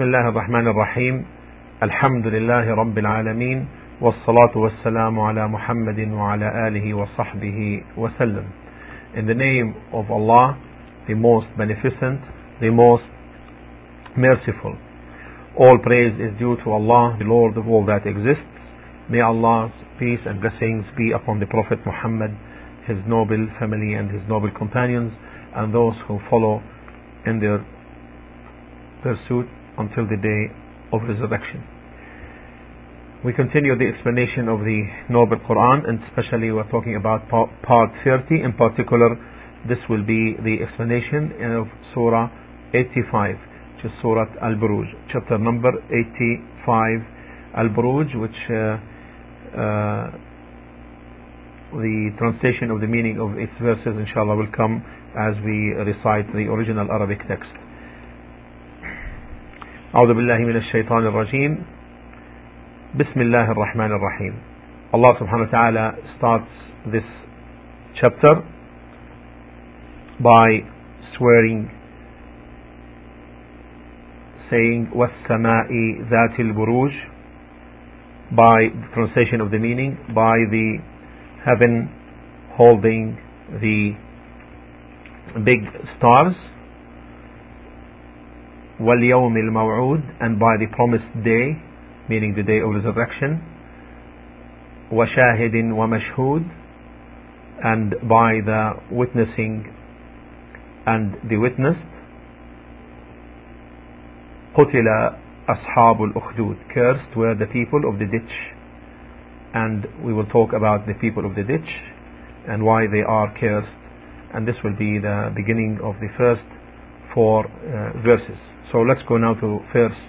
بسم الله الرحمن الرحيم الحمد لله رب العالمين والصلاة والسلام على محمد وعلى آله وصحبه وسلم In the name of Allah, the most beneficent, the most merciful. All praise is due to Allah, the Lord of all that exists. May Allah's peace and blessings be upon the Prophet Muhammad, his noble family and his noble companions, and those who follow in their pursuit until the day of resurrection. We continue the explanation of the Noble Quran, and especially we're talking about part 30. In particular, this will be the explanation of Surah 85, which is Surah Al Buruj, chapter number 85, Al Buruj, which uh, uh, the translation of the meaning of its verses, inshallah, will come as we recite the original Arabic text. أعوذ بالله من الشيطان الرجيم بسم الله الرحمن الرحيم Allah subhanahu wa ta'ala starts this chapter by swearing saying وَالسَّمَاءِ ذَاتِ الْبُرُوجِ by the translation of the meaning by the heaven holding the big stars وَالْيَوْمِ الْمَوْعُودِ and by the promised day meaning the day of resurrection وَشَاهِدٍ وَمَشْهُودٍ and by the witnessing and the witnessed قتل أصحاب الأخدود cursed were the people of the ditch and we will talk about the people of the ditch and why they are cursed and this will be the beginning of the first four uh, verses so let's go now to first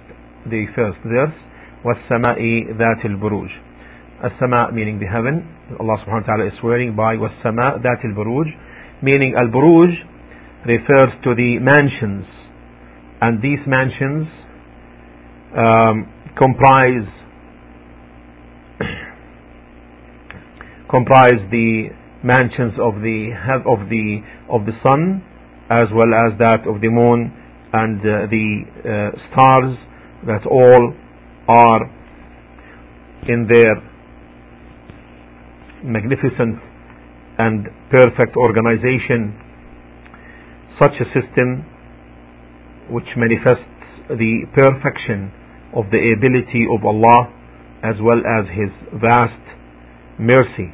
the first verse والسماء ذات البروج السماء meaning the heaven Allah subhanahu wa ta'ala is swearing by والسماء ذات البروج meaning al-buruj refers to the mansions and these mansions um, comprise comprise the mansions of the of the of the sun as well as that of the moon and uh, the uh, stars that all are in their magnificent and perfect organization such a system which manifests the perfection of the ability of Allah as well as His vast mercy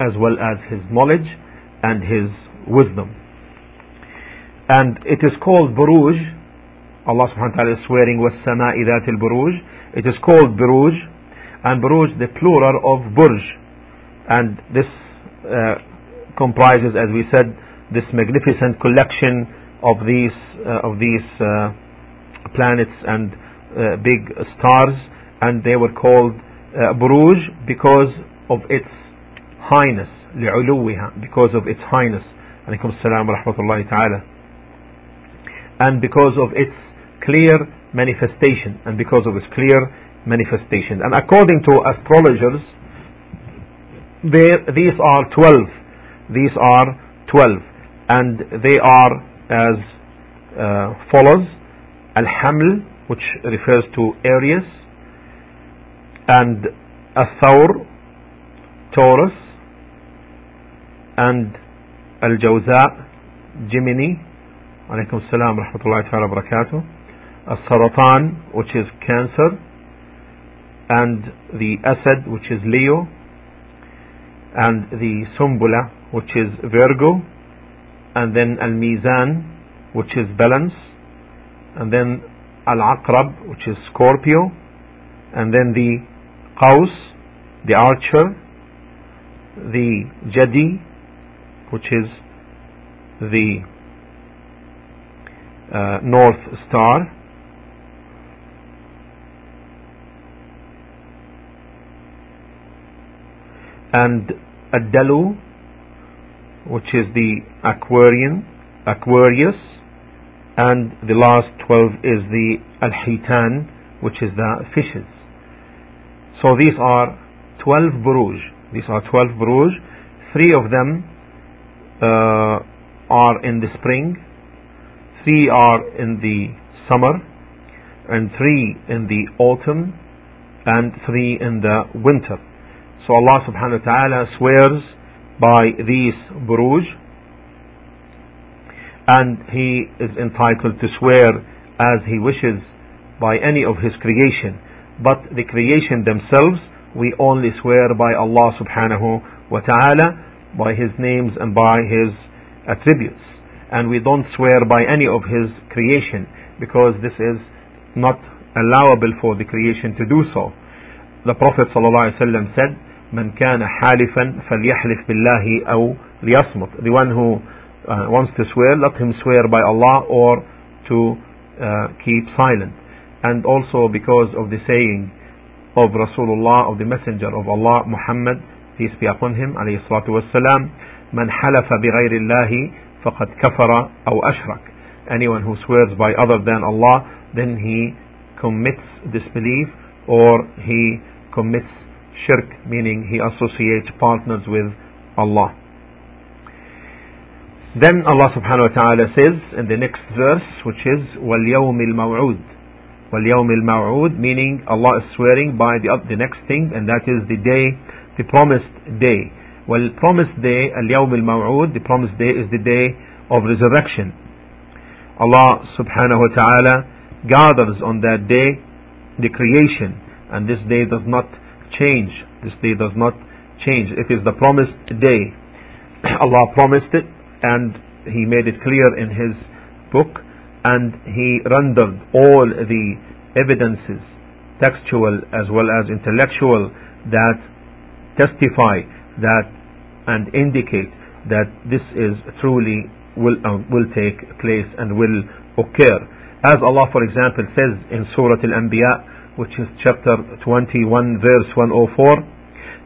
as well as His knowledge and His wisdom And it is called Buruj. Allah subhanahu wa ta'ala is swearing with Sama'i that al Buruj. It is called Buruj. And Buruj, the plural of Burj. And this uh, comprises, as we said, this magnificent collection of these uh, of these uh, planets and uh, big stars, and they were called uh, Buruj because of its highness, لعلوها, because of its highness. عليكم السلام ورحمة الله تعالى. and because of its clear manifestation, and because of its clear manifestation. And according to astrologers, there, these are 12. These are 12. And they are as uh, follows Al-Haml, which refers to Aries, and Al-Thawr, Taurus, and Al-Jawza, Gemini, alaykum salam Al-Saratan, which is Cancer, and the Asad, which is Leo, and the Sumbula, which is Virgo, and then Al-Mizan, which is balance, and then Al-Aqrab, which is Scorpio, and then the Qaus, the archer, the Jadi, which is the uh, North Star, and Ad-Dalu, which is the Aquarian, Aquarius, and the last 12 is the Al-Hitan, which is the fishes. So these are 12 buruj. These are 12 buruj. Three of them uh, are in the spring, three are in the summer, and three in the autumn, and three in the winter. So Allah subhanahu wa ta'ala swears by these buruj, and He is entitled to swear as He wishes by any of His creation. But the creation themselves, we only swear by Allah subhanahu wa ta'ala, by His names and by His attributes And we don't swear by any of His creation because this is not allowable for the creation to do so. The Prophet ﷺ said, من كان حالفا فليحلف بالله أو ليصمت. The one who uh, wants to swear, let him swear by Allah or to uh, keep silent. And also because of the saying of Rasulullah, of the Messenger of Allah, Muhammad, peace be upon him, alayhi salatu wasalam, من حلف بغير الله فقد كفر أو أشرك. Anyone who swears by other than Allah, then he commits disbelief or he commits shirk, meaning he associates partners with Allah. Then Allah subhanahu wa ta'ala says in the next verse, which is وَالْيَوْمِ الْمَوْعُودِ وَالْيَوْمِ الْمَوْعُودِ meaning Allah is swearing by the, the next thing and that is the day, the promised day. Well, promised day, al-yawm al-maw'ud, the promised day is the day of resurrection. Allah subhanahu wa ta'ala gathers on that day the creation and this day does not change. This day does not change. It is the promised day. Allah promised it and He made it clear in His book and He rendered all the evidences, textual as well as intellectual, that testify that and indicate that this is truly will, uh, will take place and will occur. As Allah, for example, says in Surah Al-Anbiya, which is chapter 21 verse 104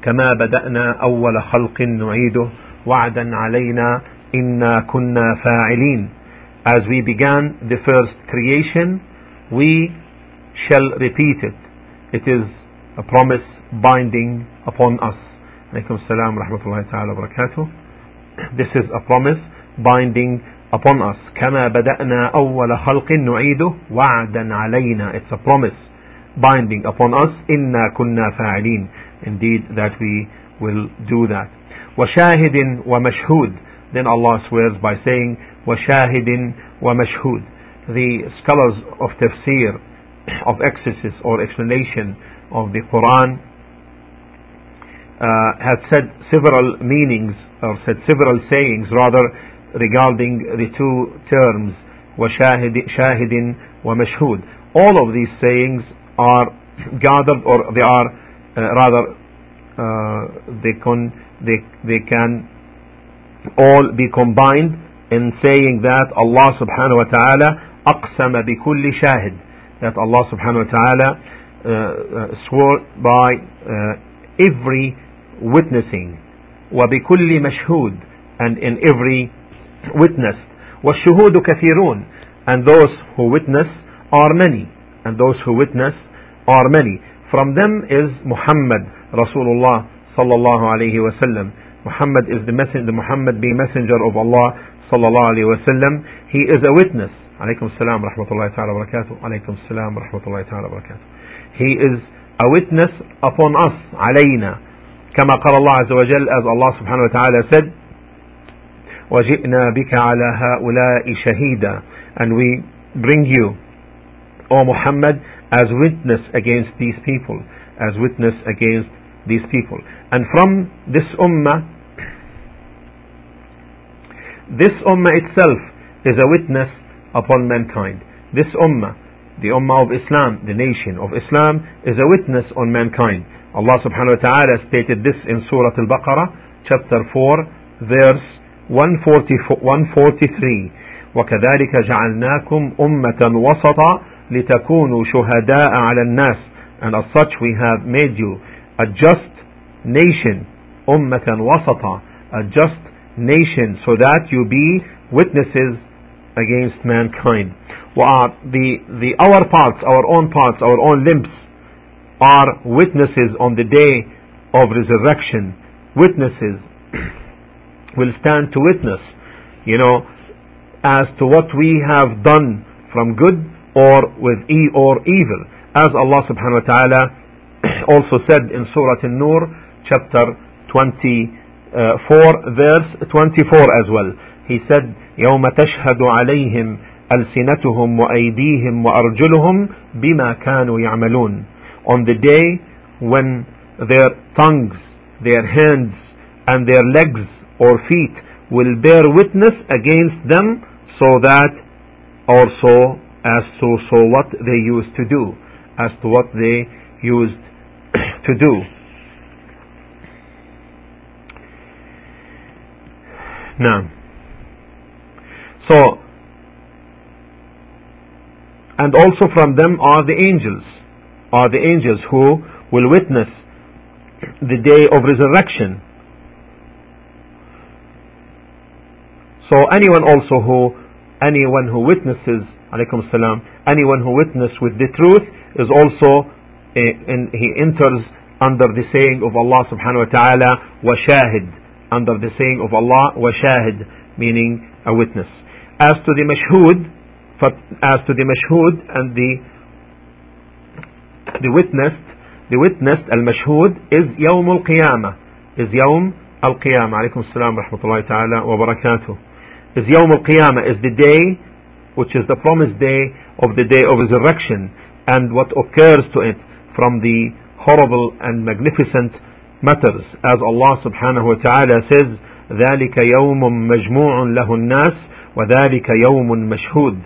كما بدأنا أول خلق نعيده وعدا علينا إنا كنا فاعلين as we began the first creation we shall repeat it it is a promise binding upon us عليكم السلام ورحمة الله تعالى وبركاته this is a promise binding upon us كما بدأنا أول خلق نعيده وعدا علينا it's a promise binding upon us إنا كنا فاعلين indeed that we will do that وشاهد ومشهود then Allah swears by saying وشاهد ومشهود the scholars of tafsir of exegesis or explanation of the Quran uh, have said several meanings or said several sayings rather regarding the two terms وشاهد شاهد ومشهود all of these sayings are gathered or they are uh, rather uh, they can they, they can all be combined in saying that Allah subhanahu wa ta'ala أقسم بكل شاهد that Allah subhanahu wa ta'ala uh, uh, swore by uh, every witnessing وبكل مشهود and in every witness والشهود كثيرون and those who witness are many and those who witness are many. From them is Muhammad Rasulullah sallallahu alayhi wasallam. Muhammad is the messenger, Muhammad being messenger of Allah sallallahu alayhi wasallam. He is a witness. Alaykum salam rahmatullahi ta'ala barakatuh. Alaykum salam rahmatullahi ta'ala barakatuh. He is a witness upon us, alayna. كما قال الله عز وجل as Allah subhanahu wa ta'ala said وجئنا بك على هؤلاء شهيدا and we bring you O Muhammad as witness against these people, as witness against these people. And from this ummah, this ummah itself is a witness upon mankind. This ummah, the ummah of Islam, the nation of Islam, is a witness on mankind. Allah subhanahu wa ta'ala stated this in Surah Al-Baqarah, chapter 4, verse 143. وكذلك جعلناكم أمة وسطا لتكونوا شهداء على الناس and as such we have made you a just nation أمة وسطا a just nation so that you be witnesses against mankind are the, the our parts our own parts our own limbs are witnesses on the day of resurrection witnesses will stand to witness you know as to what we have done from good or with e or evil as Allah subhanahu wa ta'ala also said in Surah An-Nur chapter 24 verse 24 as well he said يوم تشهد عليهم ألسنتهم وأيديهم وأرجلهم بما كانوا يعملون on the day when their tongues their hands and their legs or feet will bear witness against them so that also as to so what they used to do as to what they used to do. Now so and also from them are the angels are the angels who will witness the day of resurrection So anyone also who, anyone who witnesses, alaykum salam, anyone who witnesses with the truth is also, eh, in, he enters under the saying of Allah subhanahu wa ta'ala, shahid under the saying of Allah, shahid meaning a witness. As to the mashhud, as to the mashhud and the, the witnessed, the witnessed al-mashhud is يوم القيامة, is يوم القيامة. عليكم السلام ورحمة الله تعالى وبركاته is Yawm al-Qiyamah, is the day which is the promised day of the day of resurrection and what occurs to it from the horrible and magnificent matters as Allah subhanahu wa ta'ala says ذلك يوم مجموع له الناس وذلك يوم مشهود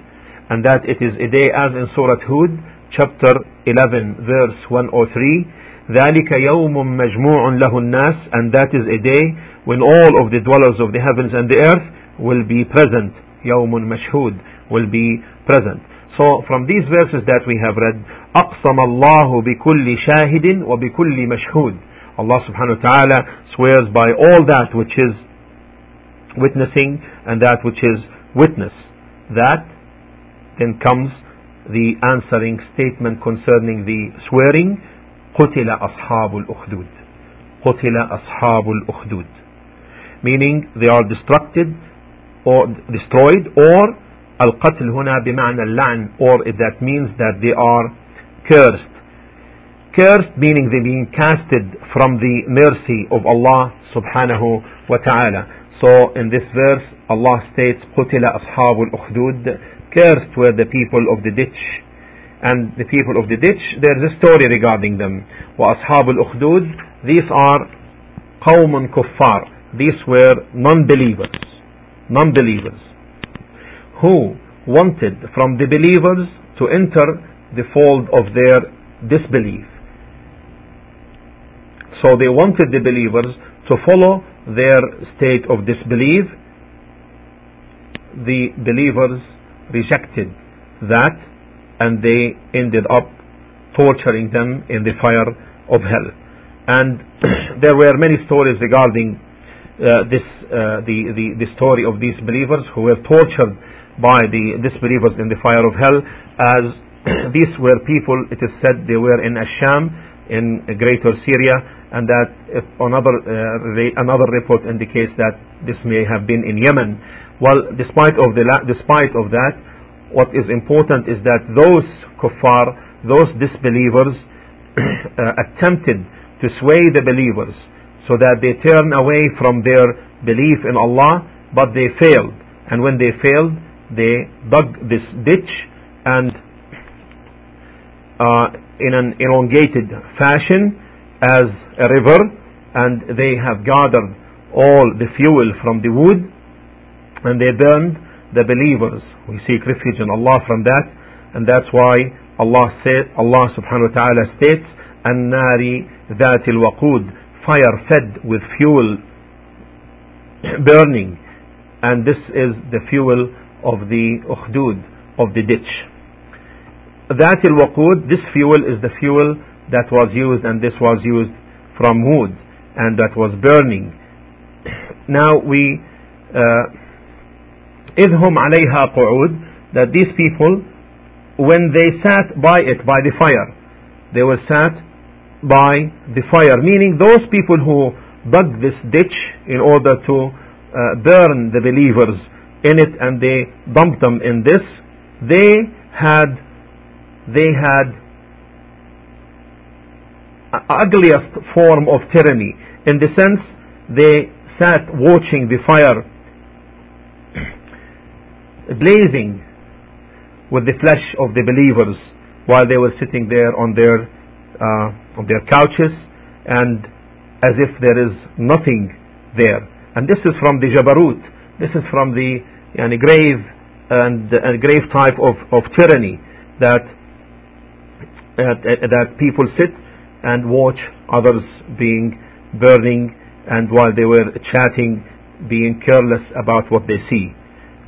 and that it is a day as in Surah Hud chapter 11 verse 103 ذلك يوم مجموع له الناس and that is a day when all of the dwellers of the heavens and the earth will be present يوم مشهود will be present so from these verses that we have read أقسم الله بكل شاهد وبكل مشهود Allah subhanahu wa ta'ala swears by all that which is witnessing and that which is witness that then comes the answering statement concerning the swearing قتل أصحاب الأخدود قتل أصحاب الأخدود meaning they are destructed or destroyed or القتل هنا بمعنى اللعن or that means that they are cursed cursed meaning they being casted from the mercy of Allah subhanahu wa ta'ala so in this verse Allah states قتل أصحاب الأخدود cursed were the people of the ditch and the people of the ditch there is a story regarding them وأصحاب الأخدود these are قوم كفار these were non-believers non-believers who wanted from the believers to enter the fold of their disbelief. So they wanted the believers to follow their state of disbelief. The believers rejected that and they ended up torturing them in the fire of hell. And there were many stories regarding uh, this uh, the, the the story of these believers who were tortured by the disbelievers in the fire of hell as these were people it is said they were in Asham in greater Syria and that another uh, another report indicates that this may have been in Yemen well despite of the despite of that what is important is that those kuffar those disbelievers uh, attempted to sway the believers so that they turn away from their belief in Allah, but they failed. And when they failed, they dug this ditch and uh, in an elongated fashion as a river, and they have gathered all the fuel from the wood, and they burned the believers. We seek refuge in Allah from that, and that's why Allah said, Allah subhanahu wa ta'ala states, النار ذات الوقود fire fed with fuel burning and this is the fuel of the ukhdud of the ditch that al this fuel is the fuel that was used and this was used from wood and that was burning now we idhum alayha qu'ud that these people when they sat by it by the fire they were sat by the fire, meaning those people who dug this ditch in order to uh, burn the believers in it and they dumped them in this, they had they had ugliest form of tyranny in the sense they sat watching the fire blazing with the flesh of the believers while they were sitting there on their uh, on their couches and as if there is nothing there. And this is from the jabarut. This is from the grave and, and grave type of, of tyranny that uh, that people sit and watch others being burning and while they were chatting being careless about what they see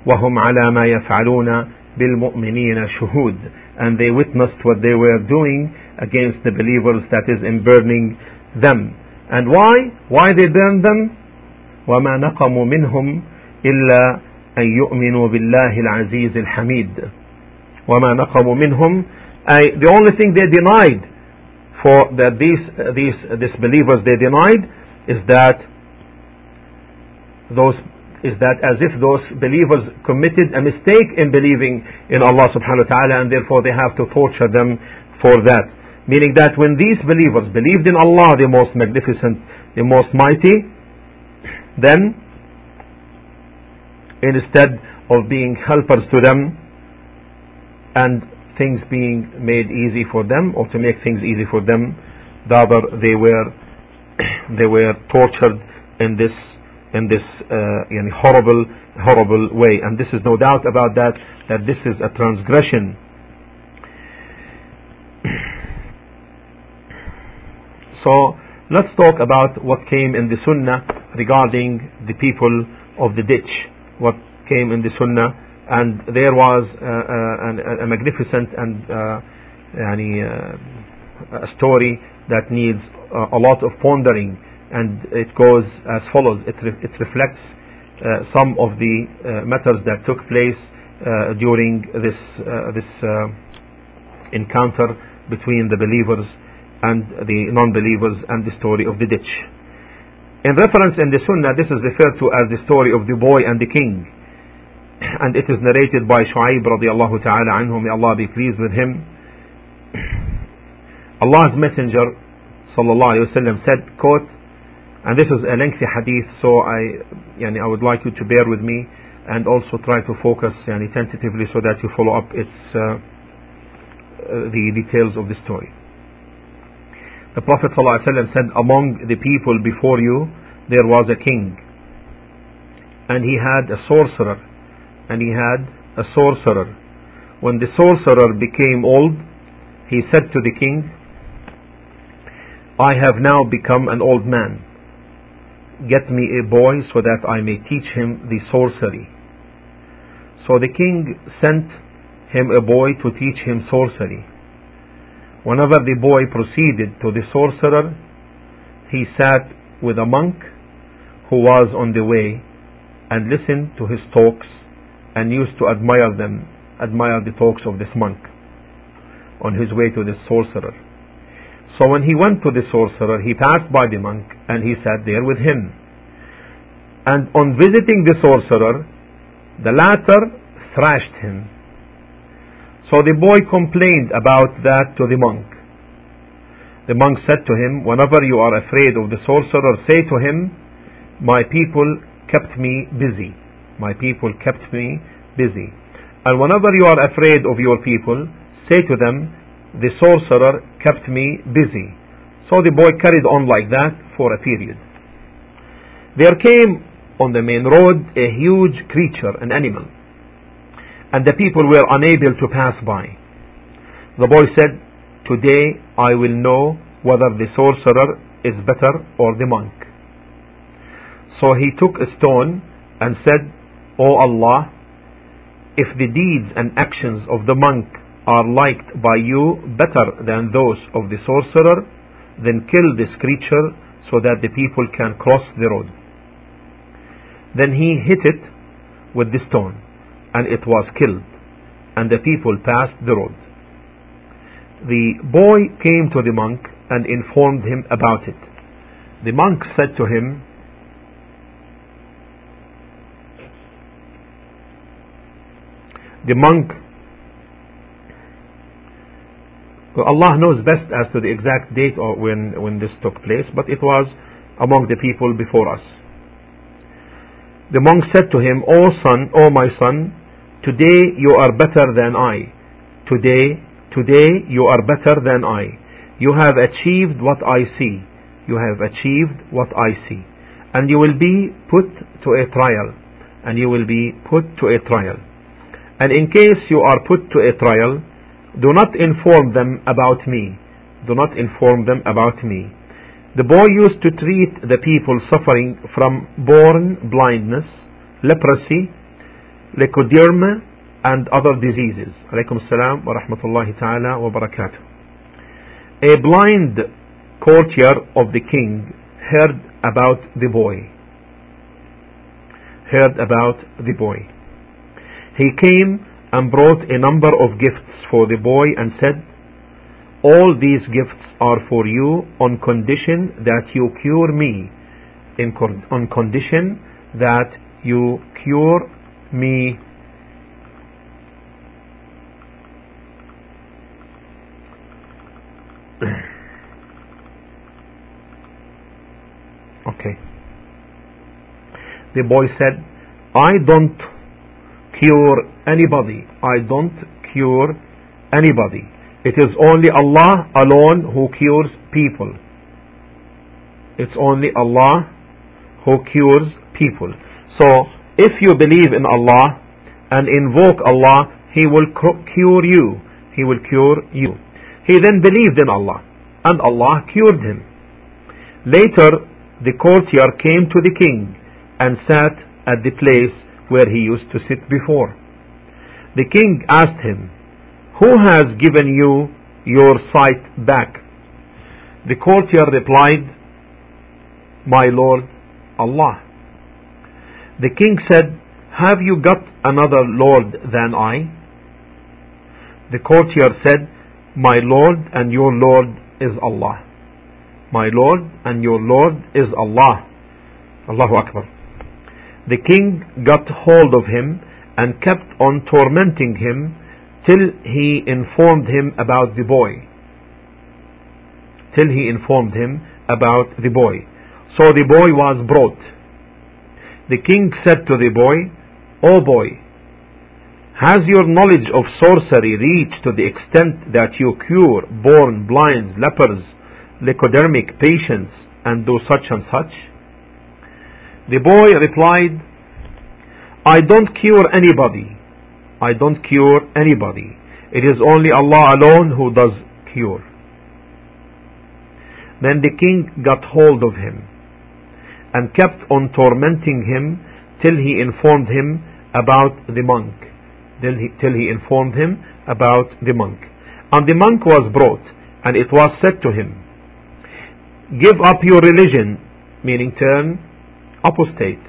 وهم على ما يفعلون بالمؤمنين شهود and they witnessed what they were doing against the believers that is in burning them and why why they burned them وما نقموا منهم إلا أن يؤمنوا بالله العزيز الحميد وما نقموا منهم I, the only thing they denied for that these these disbelievers they denied is that those is that as if those believers committed a mistake in believing in Allah subhanahu wa ta'ala and therefore they have to torture them for that. Meaning that when these believers believed in Allah the most magnificent, the most mighty, then instead of being helpers to them and things being made easy for them or to make things easy for them rather they were they were tortured in this in this uh, horrible horrible way. And this is no doubt about that that this is a transgression. So let's talk about what came in the sunnah regarding the people of the ditch. What came in the sunnah and there was uh, uh, a magnificent and uh, a story that needs a lot of pondering and it goes as follows. It, re- it reflects uh, some of the uh, matters that took place uh, during this this encounter between the believers and the non-believers and the story of the ditch. In reference in the Sunnah, this is referred to as the story of the boy and the king. And it is narrated by Suhaib radiallahu ta'ala anhu, may Allah be pleased with him. Allah's Messenger sallallahu alayhi wasallam said, quote, and this is a lengthy hadith, so I, yani, I would like you to bear with me and also try to focus yani, tentatively so that you follow up its uh, uh, the details of the story. The Prophet ﷺ said, Among the people before you, there was a king, and he had a sorcerer and he had a sorcerer. When the sorcerer became old, he said to the king, I have now become an old man. Get me a boy so that I may teach him the sorcery. So the king sent him a boy to teach him sorcery. Whenever the boy proceeded to the sorcerer, he sat with a monk who was on the way and listened to his talks and used to admire them, admire the talks of this monk on his way to the sorcerer. So when he went to the sorcerer, he passed by the monk and he sat there with him. And on visiting the sorcerer, the latter thrashed him. So the boy complained about that to the monk. The monk said to him, Whenever you are afraid of the sorcerer, say to him, My people kept me busy my people kept me busy. And whenever you are afraid of your people, say to them, the sorcerer kept me busy. So the boy carried on like that for a period. There came on the main road a huge creature, an animal, and the people were unable to pass by. The boy said, Today I will know whether the sorcerer is better or the monk. So he took a stone and said, O Allah, if the deeds and actions of the monk are liked by you better than those of the sorcerer, then kill this creature so that the people can cross the road. Then he hit it with the stone, and it was killed, and the people passed the road. The boy came to the monk and informed him about it. The monk said to him, the monk Allah knows best as to the exact date or when, when this took place, but it was among the people before us. The monk said to him, O son, O my son, today you are better than I. Today, today you are better than I. You have achieved what I see. You have achieved what I see. And you will be put to a trial. And you will be put to a trial. And in case you are put to a trial, do not inform them about me. Do not inform them about me. The boy used to treat the people suffering from born blindness, leprosy, leukoderma, and other diseases. Alaykum salam wa rahmatullahi ta'ala wa barakatuh. A blind courtier of the king heard about the boy. Heard about the boy. He came and brought a number of gifts for the boy and said, All these gifts are for you on condition that you cure me, in on condition that you cure me. okay. The boy said, I don't cure anybody. I don't cure anybody. It is only Allah alone who cures people. It's only Allah who cures people. So, if you believe in Allah and invoke Allah, He will cure you. He will cure you. He then believed in Allah, and Allah cured him. Later, the courtier came to the king and sat at the place where he used to sit before. The king asked him, who has given you your sight back? The courtier replied, My Lord Allah. The king said, Have you got another Lord than I? The courtier said, My Lord and your Lord is Allah. My Lord and your Lord is Allah. Allahu Akbar. The king got hold of him and kept on tormenting him till he informed him about the boy. Till he informed him about the boy. So the boy was brought. The king said to the boy, O boy, has your knowledge of sorcery reached to the extent that you cure born blind, lepers, leukodermic patients, and do such and such? The boy replied, I don't cure anybody I don't cure anybody. It is only Allah alone who does cure. Then the king got hold of him and kept on tormenting him till he informed him about the monk. Till he, till he informed him about the monk. And the monk was brought, and it was said to him, Give up your religion, meaning turn apostate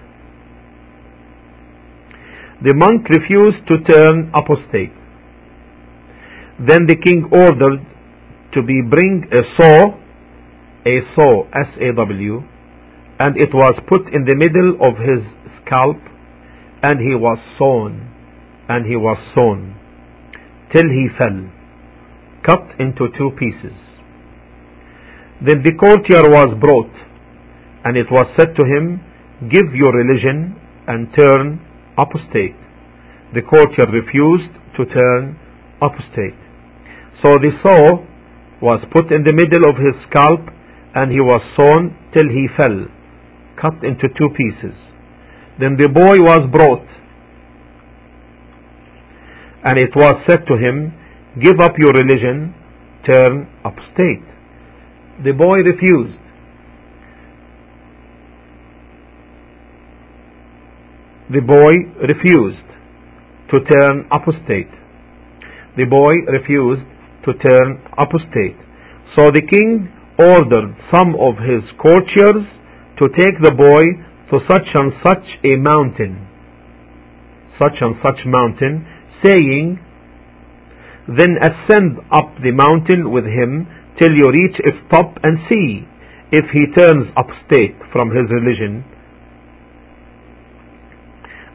the monk refused to turn apostate. Then the king ordered to be bring a saw, a saw, S-A-W, and it was put in the middle of his scalp, and he was sawn, and he was sawn, till he fell, cut into two pieces. Then the courtier was brought, and it was said to him, Give your religion and turn apostate. The courtier refused to turn apostate. So the saw was put in the middle of his scalp and he was sawn till he fell, cut into two pieces. Then the boy was brought and it was said to him, Give up your religion, turn apostate. The boy refused. The boy refused to turn apostate. The boy refused to turn apostate. So the king ordered some of his courtiers to take the boy to such and such a mountain, such and such mountain, saying, Then ascend up the mountain with him till you reach its top and see if he turns apostate from his religion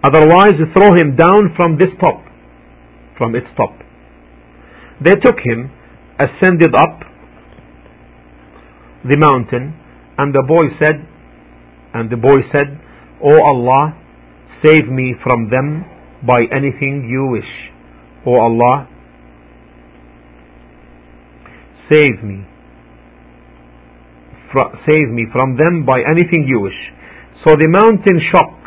Otherwise, throw him down from this top, from its top. They took him ascended up the mountain and the boy said and the boy said O Allah save me from them by anything you wish. O Allah save me save me from them by anything you wish. So the mountain shook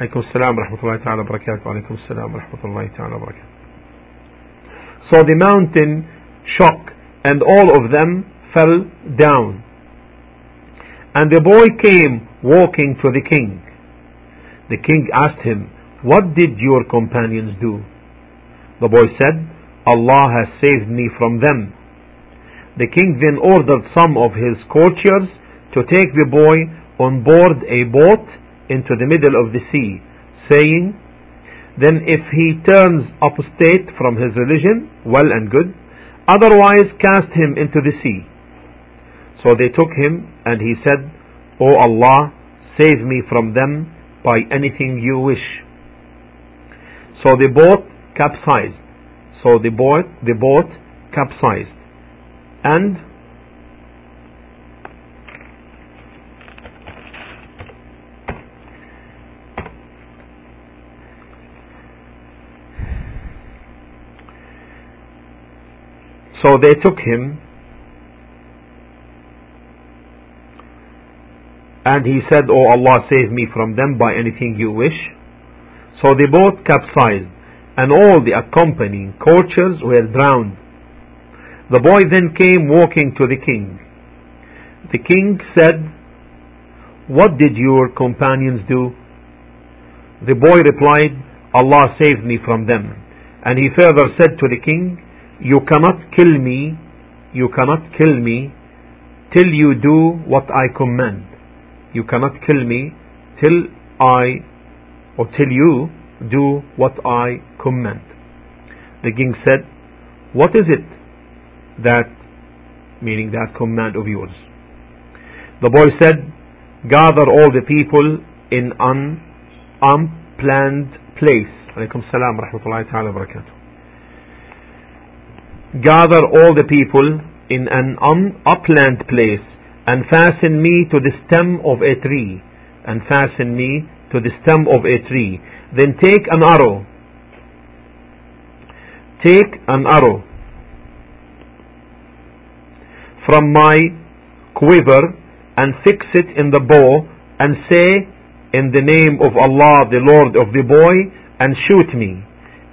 عليكم السلام ورحمة الله تعالى وبركاته عليكم السلام ورحمة الله تعالى وبركاته So the mountain shook and all of them fell down. And the boy came walking to the king. The king asked him, What did your companions do? The boy said, Allah has saved me from them. The king then ordered some of his courtiers to take the boy on board a boat into the middle of the sea, saying, Then if he turns apostate from his religion, well and good, otherwise cast him into the sea. So they took him, and he said, O Allah, save me from them by anything you wish. So the boat capsized. So the boat, the boat capsized. And So they took him and he said, Oh Allah, save me from them by anything you wish. So the boat capsized and all the accompanying courtiers were drowned. The boy then came walking to the king. The king said, What did your companions do? The boy replied, Allah saved me from them. And he further said to the king, you cannot kill me, you cannot kill me till you do what I command. You cannot kill me till I or till you do what I command. The king said, What is it that, meaning that command of yours? The boy said, Gather all the people in an unplanned place. Alaykum salam rahmatullahi ta'ala barakatuh gather all the people in an um, upland place and fasten me to the stem of a tree and fasten me to the stem of a tree. Then take an arrow. Take an arrow from my quiver and fix it in the bow and say in the name of Allah the Lord of the boy and shoot me.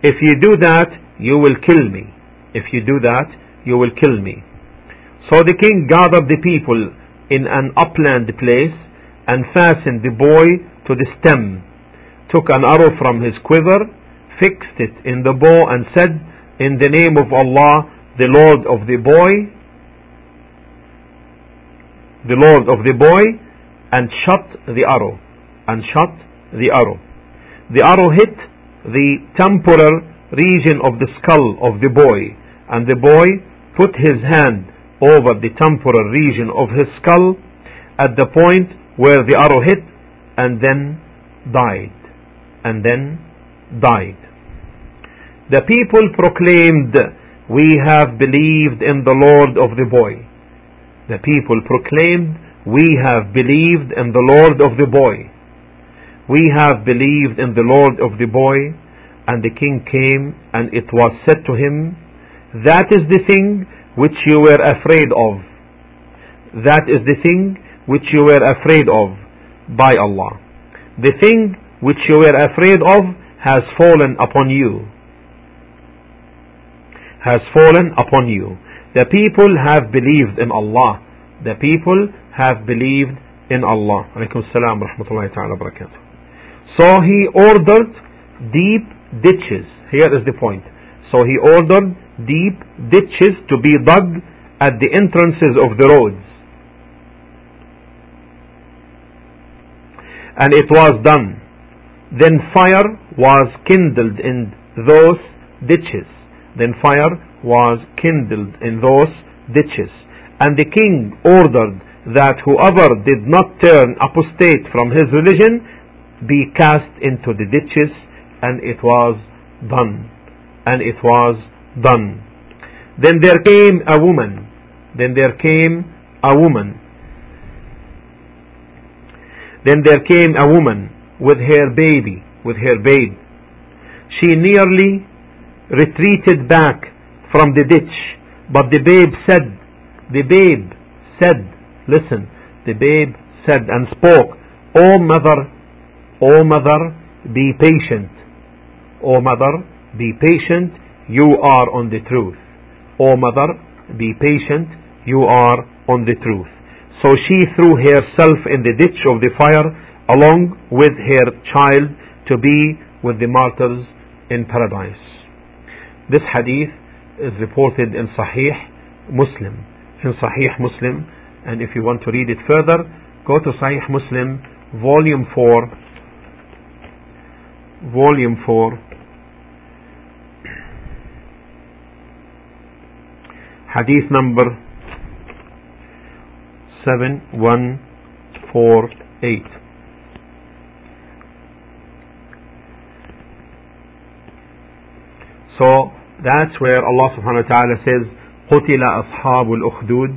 If you do that you will kill me if you do that, you will kill me. So the king gathered the people in an upland place and fastened the boy to the stem, took an arrow from his quiver, fixed it in the bow, and said, In the name of Allah, the Lord of the boy, the Lord of the boy, and shot the arrow, and shot the arrow. The arrow hit the temporal region of the skull of the boy and the boy put his hand over the temporal region of his skull at the point where the arrow hit and then died. And then died. The people proclaimed, We have believed in the Lord of the boy. The people proclaimed, We have believed in the Lord of the boy. We have believed in the Lord of the boy. And the king came, and it was said to him, that is the thing which you were afraid of. That is the thing which you were afraid of by Allah. The thing which you were afraid of has fallen upon you. Has fallen upon you. The people have believed in Allah. The people have believed in Allah. So he ordered deep ditches. Here is the point. So he ordered deep ditches to be dug at the entrances of the roads. And it was done. Then fire was kindled in those ditches. Then fire was kindled in those ditches. And the king ordered that whoever did not turn apostate from his religion be cast into the ditches, and it was done. And it was done. then there came a woman. Then there came a woman. Then there came a woman with her baby with her babe. She nearly retreated back from the ditch but the babe said the babe said listen the babe said and spoke o mother o mother be patient. O mother be patient you are on the truth o mother be patient you are on the truth so she threw herself in the ditch of the fire along with her child to be with the martyrs in paradise. This hadith is reported in Sahih Muslim. In Sahih Muslim, and if you want to read it further, go to Sahih Muslim, volume 4, volume 4, hadith number 7148. So that's where Allah subhanahu wa ta'ala says, قُتِلَ أَصْحَابُ الْأُخْدُودِ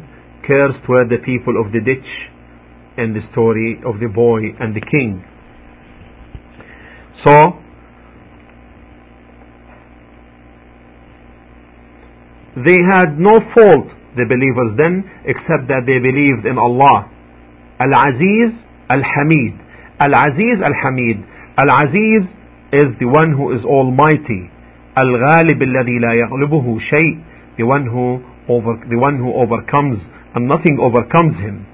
Cursed were the people of the ditch in the story of the boy and the king. So, They had no fault, the believers then, except that they believed in Allah. Al-Aziz, Al-Hamid. Al-Aziz, Al-Hamid. Al-Aziz is the one who is almighty. Al-Ghalib alladhi la yaghlibuhu shay. The one who over, the one who overcomes and nothing overcomes him.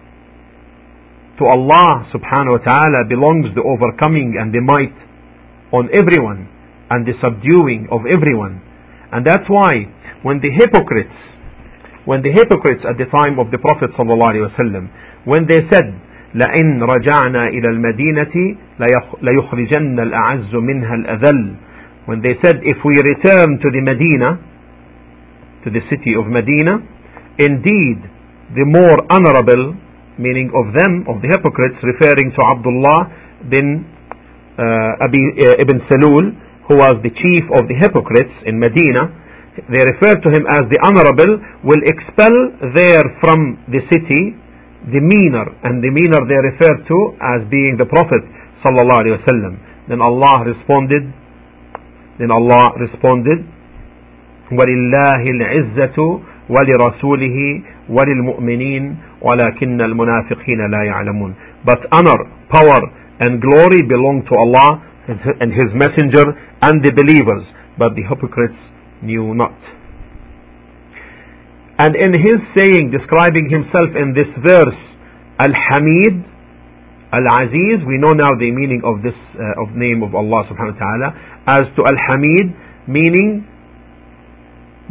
To Allah subhanahu wa ta'ala belongs the overcoming and the might on everyone and the subduing of everyone. And that's why when the hypocrites when the hypocrites at the time of the Prophet sallallahu alaihi wasallam when they said لئن رجعنا إلى المدينة ليخرجن الأعز منها الأذل when they said if we return to the Medina to the city of Medina indeed the more honorable meaning of them of the hypocrites referring to Abdullah bin uh, Abi, uh, ibn Salul who was the chief of the hypocrites in Medina they refer to him as the honorable will expel there from the city the meaner and the meaner they refer to as being the prophet sallallahu alaihi wasallam then Allah responded then Allah responded ولله العزة ولرسوله وللمؤمنين ولكن المنافقين لا يعلمون but honor power and glory belong to Allah and his messenger and the believers but the hypocrites knew not. And in his saying describing himself in this verse Al-Hamid Al-Aziz we know now the meaning of this uh, of name of Allah subhanahu wa ta'ala as to Al-Hamid meaning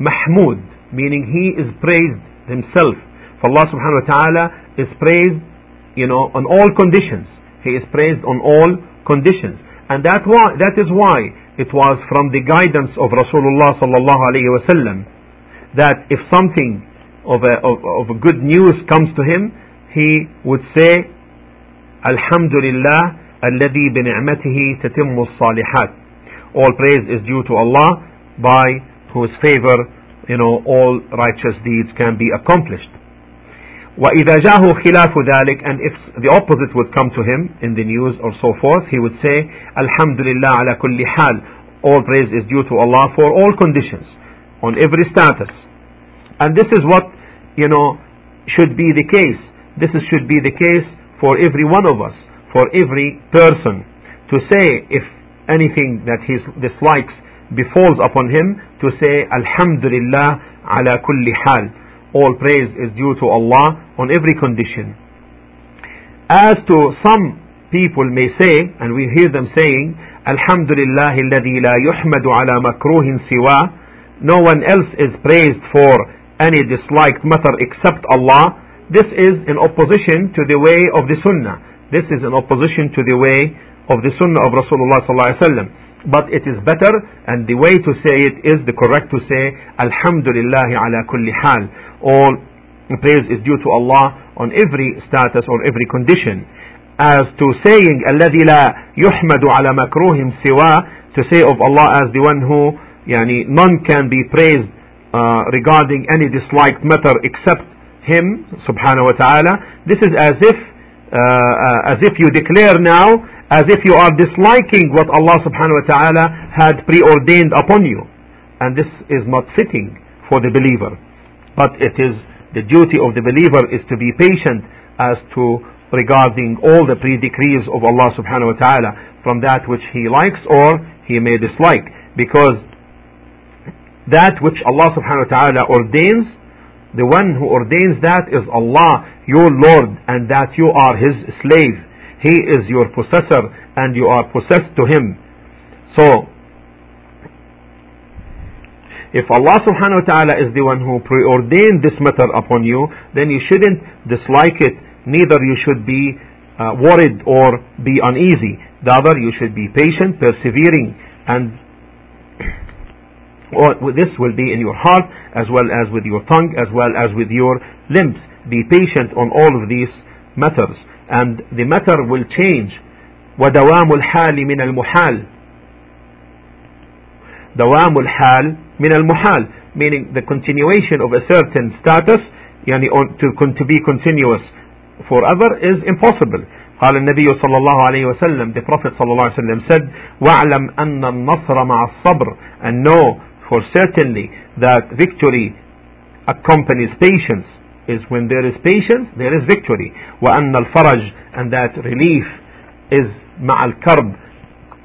Mahmud meaning he is praised himself. For Allah subhanahu wa ta'ala is praised you know on all conditions. He is praised on all conditions and that why that is why it was from the guidance of Rasulullah sallallahu alayhi wasallam that if something of a, of, of a good news comes to him he would say Alhamdulillah الذي بنعمته تتم الصالحات all praise is due to Allah by whose favor you know all righteous deeds can be accomplished وإذا جاءه خلاف ذلك and if the opposite would come to him in the news or so forth he would say الحمد لله على كل حال all praise is due to Allah for all conditions on every status and this is what you know should be the case this is, should be the case for every one of us for every person to say if anything that he dislikes befalls upon him to say Alhamdulillah ala kulli hal all praise is due to Allah on every condition as to some people may say and we hear them saying Alhamdulillah الذي لا يحمد على مكروه سواه no one else is praised for any disliked matter except Allah this is in opposition to the way of the sunnah this is in opposition to the way of the sunnah of Rasulullah sallallahu alaihi wasallam but it is better and the way to say it is the correct to say Alhamdulillah ala kulli hal all praise is due to Allah on every status or every condition as to saying الذي لا يحمد على مكروه سواه to say of Allah as the one who يعني none can be praised uh, regarding any disliked matter except him subhanahu wa ta'ala this is as if uh, uh, as if you declare now as if you are disliking what Allah subhanahu wa ta'ala had preordained upon you. And this is not fitting for the believer. But it is the duty of the believer is to be patient as to regarding all the pre-decrees of Allah subhanahu wa ta'ala from that which he likes or he may dislike. Because that which Allah subhanahu wa ta'ala ordains the one who ordains that is Allah your Lord and that you are his slave he is your possessor and you are possessed to him. So if Allah subhanahu wa ta'ala is the one who preordained this matter upon you then you shouldn't dislike it. Neither you should be uh, worried or be uneasy. Rather you should be patient persevering. And this will be in your heart as well as with your tongue as well as with your limbs. Be patient on all of these matters and the matter will change ودوام الحال من المحال دوام الحال من المحال meaning the continuation of a certain status يعني to, to be continuous forever is impossible قال النبي صلى الله عليه وسلم the Prophet صلى الله عليه وسلم said واعلم أن النصر مع الصبر and know for certainly that victory accompanies patience is when there is patience there is victory وأن الفرج and that relief is مع الكرب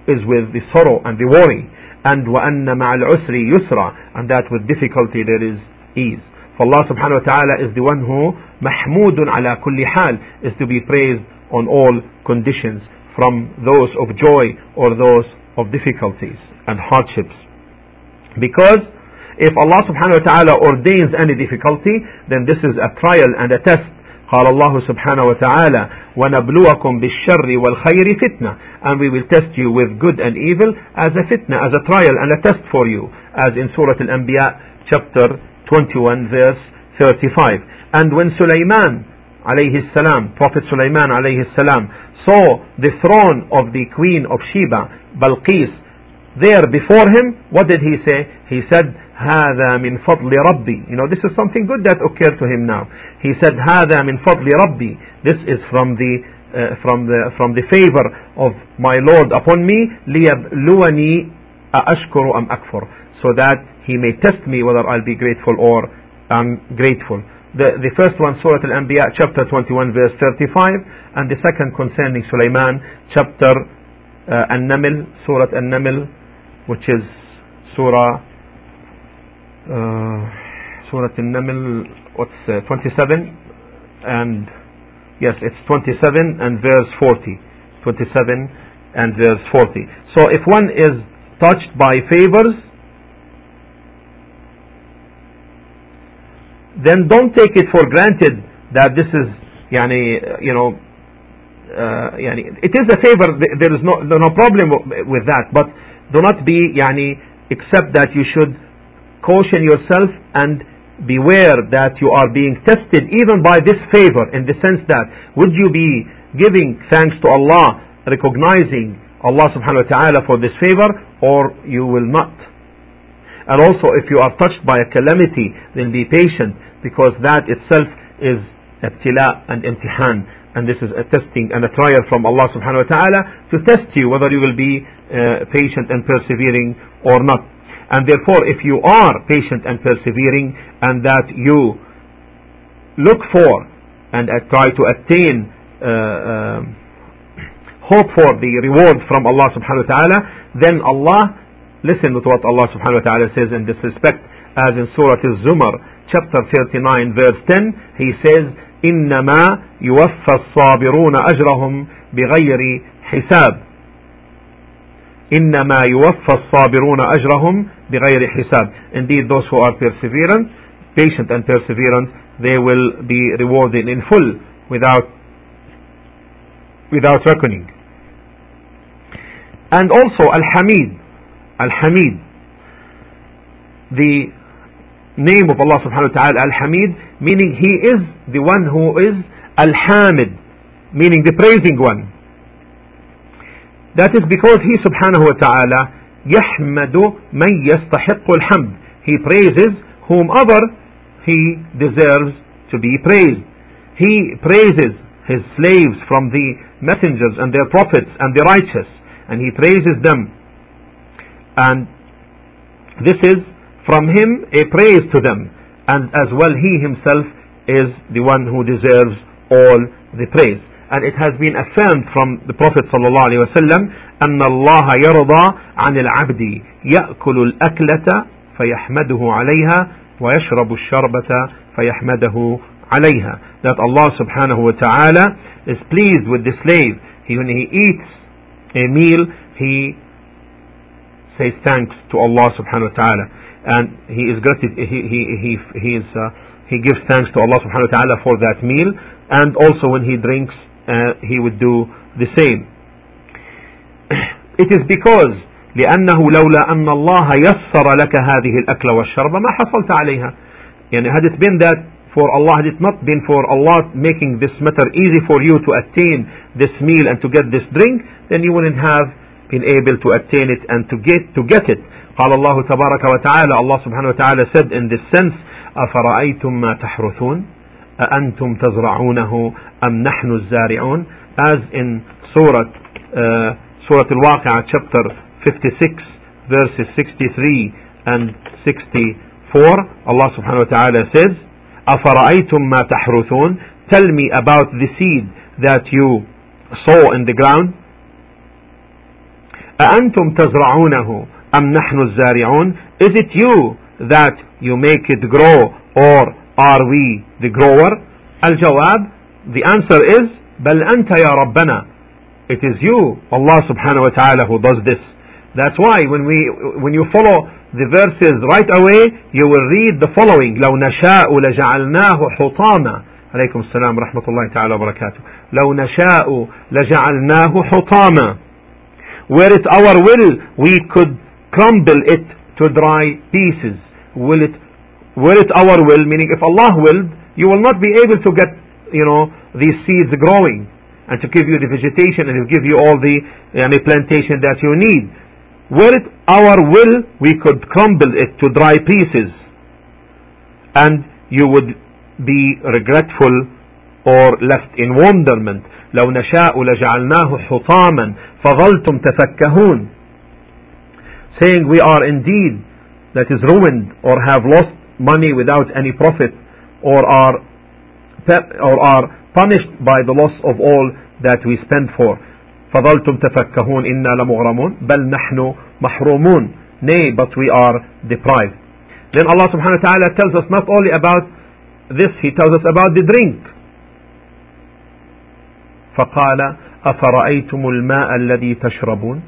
is with the sorrow and the worry and وأن مع العسر يسرا and that with difficulty there is ease فالله سبحانه وتعالى is the one who محمود على كل حال is to be praised on all conditions from those of joy or those of difficulties and hardships because if Allah subhanahu wa ta'ala ordains any difficulty then this is a trial and a test قال الله سبحانه وتعالى ونبلوكم بالشر والخير فتنة and we will test you with good and evil as a fitna as a trial and a test for you as in Surah Al-Anbiya chapter 21 verse 35 and when Sulaiman alayhi salam Prophet Sulaiman alayhi salam saw the throne of the queen of Sheba Balqis there before him what did he say he said هذا من فضل ربي you know this is something good that occurred to him now he said هذا من فضل ربي this is from the uh, from the from the favor of my Lord upon me ليبلوني أشكر أم أكفر so that he may test me whether I'll be grateful or ungrateful the, the first one Surah Al-Anbiya chapter 21 verse 35 and the second concerning Sulaiman chapter uh, An-Naml Surah An-Naml which is Surah uh, Surah An-Naml what's uh, 27 and yes it's 27 and verse 40 27 and verse 40 so if one is touched by favors then don't take it for granted that this is yani you know uh, yani it is a favor there is no no problem with that. But do not be yani except that you should caution yourself and beware that you are being tested even by this favor in the sense that would you be giving thanks to Allah recognizing Allah subhanahu wa ta'ala for this favor or you will not? And also if you are touched by a calamity then be patient because that itself is ibtila and imtihan. And this is a testing and a trial from Allah subhanahu wa ta'ala to test you whether you will be uh, patient and persevering or not and therefore, if you are patient and persevering and that you look for and uh, try to attain uh, uh, hope for the reward from Allah subhanahu wa ta'ala, then Allah, listen to what Allah subhanahu wa ta'ala says in this respect, as in Surah Al-Zumar, chapter 39, verse 10, He says, إنما يوفى الصابرون أجرهم بغير حساب إنما يوفى الصابرون أجرهم بغير حساب Indeed those who are perseverant patient and perseverant they will be rewarded in full without without reckoning and also Al-Hamid Al-Hamid the name of Allah subhanahu wa ta'ala Al-Hamid meaning he is the one who is Al-Hamid meaning the praising one That is because He subhanahu wa ta'ala يحمد من يستحق الحمد He praises whomever he deserves to be praised. He praises his slaves from the messengers and their prophets and the righteous, and he praises them. And this is from him a praise to them, and as well he himself is the one who deserves all the praise. And it has been affirmed from the Prophet صلى الله عليه وسلم أن الله يرضى عن العبد يأكل الأكلة فيحمده عليها ويشرب الشربة فيحمده عليها that Allah subhanahu wa ta'ala is pleased with the slave he, when he eats a meal he says thanks to Allah subhanahu wa ta'ala and he is grateful he, he, he, he, is, uh, he gives thanks to Allah subhanahu wa ta'ala for that meal and also when he drinks uh, he would do the same it is because لأنه لولا أن الله يسر لك هذه الأكل والشرب ما حصلت عليها يعني had it been that for Allah, had it not been for Allah making this matter easy for you to attain this meal and to get this drink, then you wouldn't have been able to attain it and to get to get it. قال الله تبارك وتعالى Allah subhanahu wa ta'ala said in this sense أفرأيتم ما تحرثون أأنتم تزرعونه أم نحن الزارعون as in Surah uh, Surah Al-Waqi'ah chapter 56 verses 63 and 64 Allah subhanahu wa ta'ala says أفرأيتم ما تحرثون tell me about the seed that you sow in the ground أأنتم تزرعونه أم نحن الزارعون is it you that you make it grow or are we the grower الجواب the answer is بل أنت يا ربنا it is you Allah subhanahu wa ta'ala who does this that's why when we when you follow the verses right away, you will read the following. لو نشاء لجعلناه حطاما عليكم السلام ورحمة الله تعالى وبركاته لو نشاء لجعلناه حطاما Were it our will, we could crumble it to dry pieces. Will it, were it our will, meaning if Allah willed, you will not be able to get, you know, these seeds growing and to give you the vegetation and to give you all the yani, plantation that you need. Were it our will, we could crumble it to dry pieces and you would be regretful or left in wonderment. لو نشاء لجعلناه حطاما فظلتم تفكهون saying we are indeed that is ruined or have lost money without any profit or are or are punished by the loss of all that we spend for فظلتم تفكهون إنا لمغرمون بل نحن محرومون nay but we are deprived then Allah subhanahu wa ta'ala tells us not only about this he tells us about the drink فقال أفرأيتم الماء الذي تشربون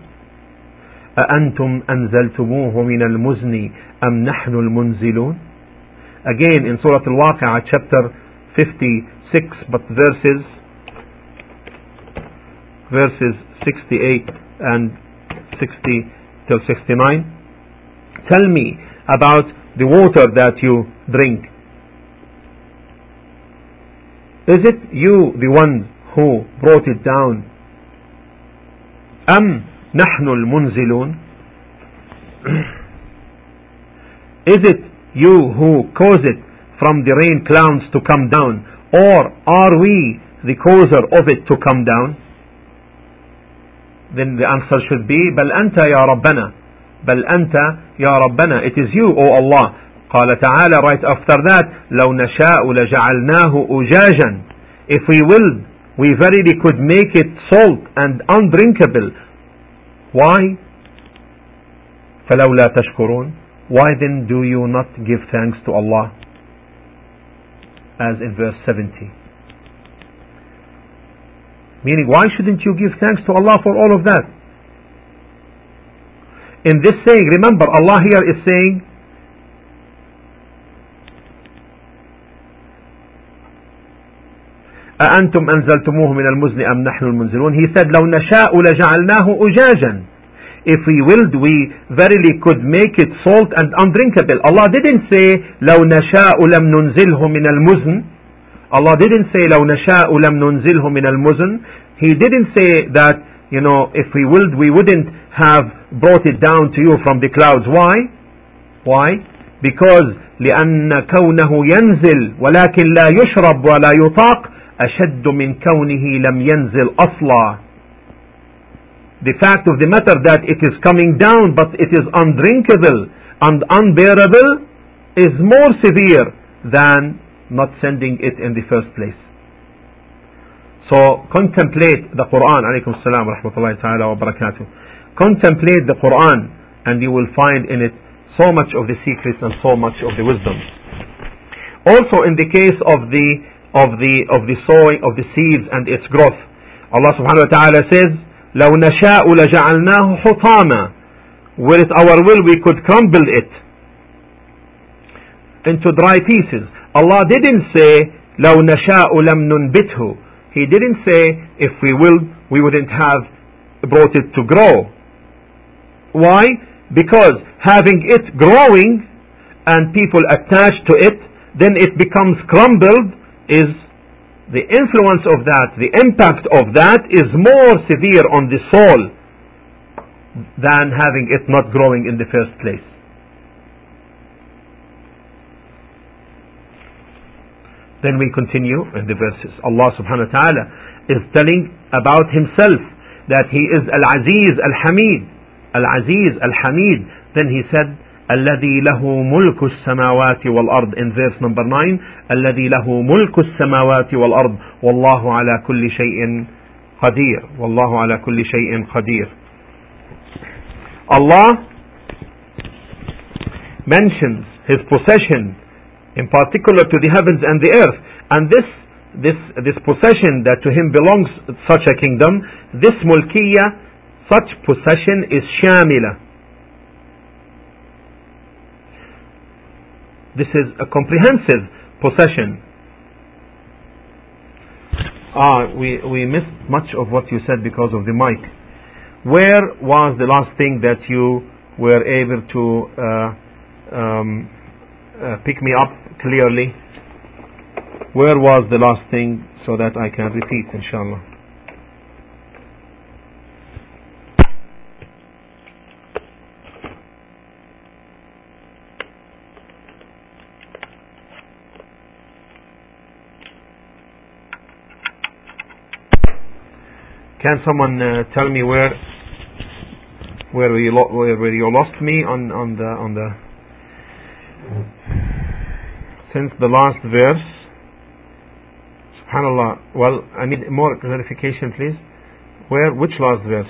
أأنتم أنزلتموه من المزن أم نحن المنزلون again in Surah Al-Waqi'ah chapter 56 but verses verses 68 and 60 till 69. Tell me about the water that you drink. Is it you, the one who brought it down? أم نحن المنزلون? Is it you who cause it from the rain clouds to come down? Or are we the causer of it to come down? then the answer should be بل أنت يا ربنا بل أنت يا ربنا it is you O Allah قال تعالى right after that لو نشاء لجعلناه أجاجا if we will we verily could make it salt and undrinkable why فلولا تشكرون why then do you not give thanks to Allah as in verse 70 Meaning, why shouldn't you give thanks to Allah for all of that? In this saying, remember, Allah here is saying, أأنتم أنزلتموه من المزن أم نحن المنزلون He said لو نشاء لجعلناه أجاجا If we willed we verily could make it salt and undrinkable Allah didn't say لو نشاء لم ننزله من المزن Allah didn't say لو نشاء لم ننزله من المزن He didn't say that you know if we willed we wouldn't have brought it down to you from the clouds why why because لأن كونه ينزل ولكن لا يشرب ولا يطاق أشد من كونه لم ينزل أصلا the fact of the matter that it is coming down but it is undrinkable and unbearable is more severe than not sending it in the first place. So contemplate the Quran, alaykum salam rahmatullahi ta'ala wa barakatuh. Contemplate the Quran and you will find in it so much of the secrets and so much of the wisdom. Also in the case of the of the of the sowing of the seeds and its growth, Allah subhanahu wa ta'ala says, لو نشاء لجعلناه حطاما were it our will we could crumble it into dry pieces Allah didn't say لو نشاء لم ننبته He didn't say if we will we wouldn't have brought it to grow Why? Because having it growing and people attached to it then it becomes crumbled is the influence of that, the impact of that is more severe on the soul than having it not growing in the first place. Then we continue in the verses. Allah subhanahu wa ta'ala is telling about himself that he is Al-Aziz Al-Hamid. Al-Aziz Al-Hamid. Then he said, الذي له ملك السماوات والأرض in verse number 9 الذي له ملك السماوات والأرض والله على كل شيء قدير والله على كل شيء قدير Allah mentions his possession in particular to the heavens and the earth and this this this possession that to him belongs such a kingdom this mulkiyah such possession is shamila This is a comprehensive possession. Ah, we, we missed much of what you said because of the mic. Where was the last thing that you were able to uh, um, uh, pick me up clearly? Where was the last thing so that I can repeat, inshallah? Can someone uh, tell me where where you lo- where, you lost me on on the on the since the last verse? Subhanallah. Well, I need more clarification, please. Where which last verse?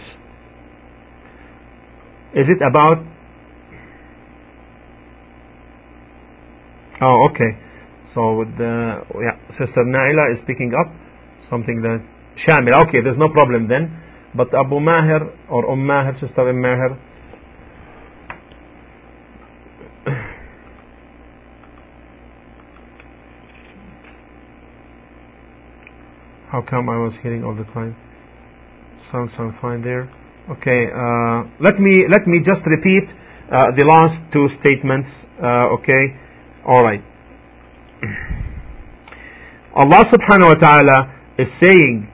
Is it about? Oh, okay. So with the yeah, Sister Naila is picking up something that Shamil. Okay, there's no problem then. But Abu Maher or Umm Mahir, sister Umm Mahir, How come I was hearing all the time? Sounds sounds fine there. Okay, uh, let me let me just repeat uh, the last two statements. Uh, okay, all right. Allah Subhanahu wa Taala is saying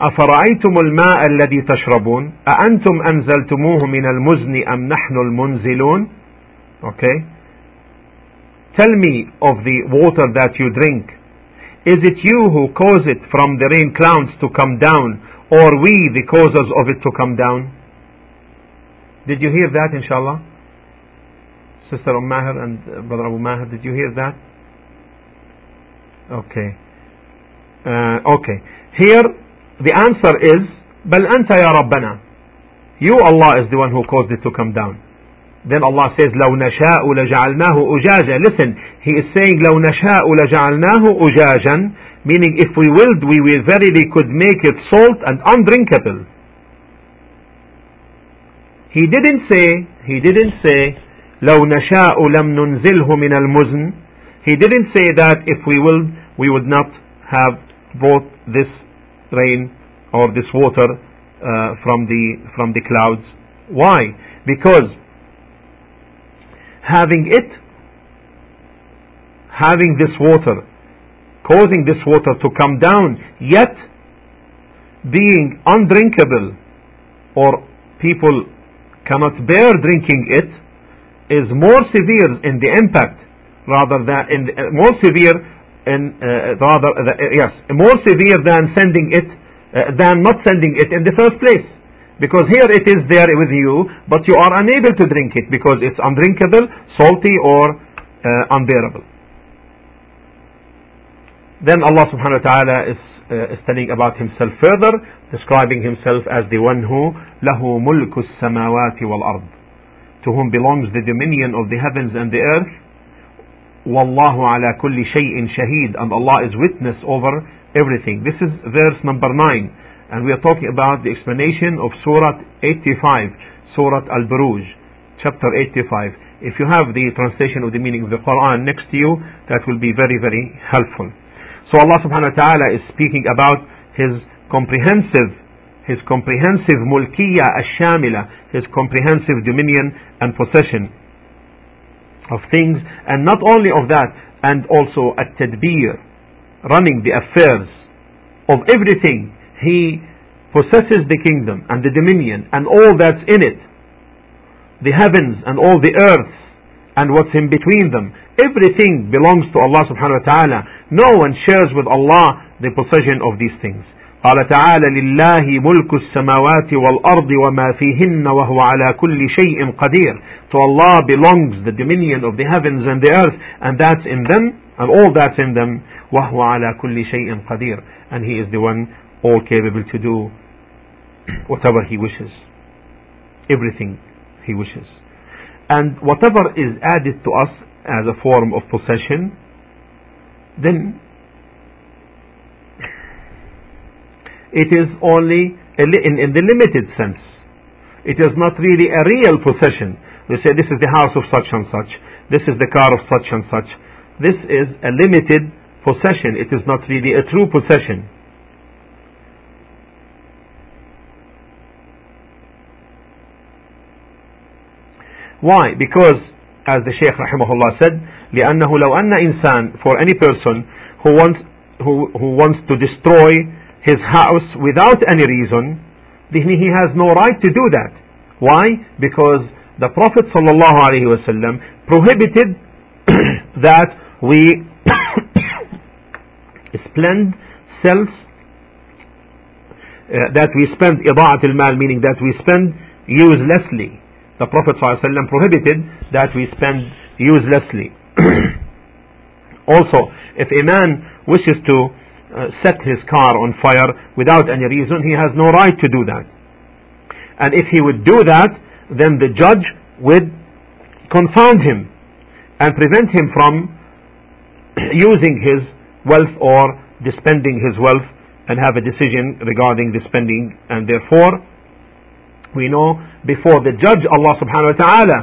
أفرأيتم الماء الذي تشربون أأنتم أنزلتموه من المزن أم نحن المنزلون Okay Tell me of the water that you drink Is it you who cause it from the rain clouds to come down or we the causers of it to come down Did you hear that inshallah Sister Umm Mahir and Brother Abu Mahir did you hear that Okay uh, Okay here the answer is, بل أنت يا ربنا. You Allah is the one who caused it to come down. Then Allah says, لو نشاء لجعلناه أجاجا. Listen, He is saying, لو نشاء لجعلناه أجاجا, meaning if we willed, we will verily could make it salt and undrinkable. He didn't say, he didn't say, لو نشاء لم ننزله من المزن. He didn't say that if we willed, we would not have brought this rain or this water uh, from the from the clouds. Why? Because having it, having this water, causing this water to come down, yet being undrinkable, or people cannot bear drinking it, is more severe in the impact rather than in uh, more severe in uh, rather uh, yes more severe than sending it uh, than not sending it in the first place because here it is there with you but you are unable to drink it because it's undrinkable salty or uh, unbearable then Allah subhanahu wa ta'ala is, uh, is telling about himself further describing himself as the one who له ملك السماوات والأرض to whom belongs the dominion of the heavens and the earth Wallahu ala kulli shay'in shaheed. And Allah is witness over everything. This is verse number 9. And we are talking about the explanation of Surah 85, Surah Al-Buruj, chapter 85. If you have the translation of the meaning of the Quran next to you, that will be very, very helpful. So Allah subhanahu wa ta'ala is speaking about His comprehensive his comprehensive mulkiyah ash-shamila, his comprehensive dominion and possession of things, and not only of that, and also at-tadbir, running the affairs of everything. He possesses the kingdom and the dominion and all that's in it, the heavens and all the earth and what's in between them. Everything belongs to Allah subhanahu wa ta'ala. No one shares with Allah the possession of these things. قال تعالى لله ملك السماوات والأرض وما فيهن وهو على كل شيء قدير To Allah belongs the dominion of the heavens and the earth and that's in them and all that's in them وهو على كل شيء قدير and He is the one all capable to do whatever He wishes everything He wishes and whatever is added to us as a form of possession then it is only in, in the limited sense. It is not really a real possession. We say this is the house of such and such, this is the car of such and such. This is a limited possession. It is not really a true possession. Why? Because, as the Shaykh rahimahullah said, لأنه لو أن إنسان for any person who wants who, who wants to destroy his house without any reason, then he has no right to do that. Why? Because the Prophet ﷺ prohibited that we spend self uh, that we spend إضاعة المال meaning that we spend uselessly. The Prophet ﷺ prohibited that we spend uselessly. also, if a man wishes to uh, uh, set his car on fire without any reason, he has no right to do that. And if he would do that, then the judge would confound him and prevent him from using his wealth or dispending his wealth and have a decision regarding the spending. And therefore we know before the judge Allah subhanahu wa ta'ala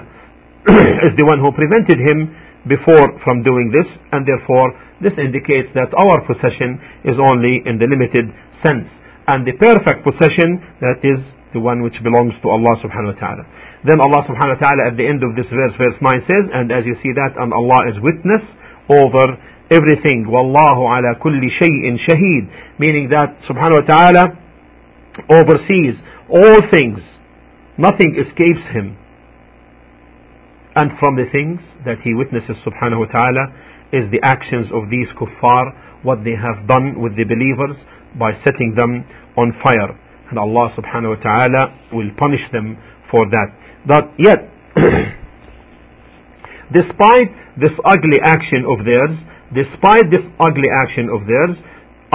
is the one who prevented him before from doing this. And therefore this indicates that our possession is only in the limited sense. And the perfect possession, that is the one which belongs to Allah subhanahu wa ta'ala. Then Allah subhanahu wa ta'ala at the end of this verse, verse 9 says, and as you see that, and Allah is witness over everything. Wallahu ala kulli shay'in shaheed. Meaning that subhanahu wa ta'ala oversees all things. Nothing escapes him. And from the things that he witnesses subhanahu wa ta'ala is the actions of these kuffar, what they have done with the believers by setting them on fire. And Allah subhanahu wa ta'ala will punish them for that. But yet, despite this ugly action of theirs, despite this ugly action of theirs,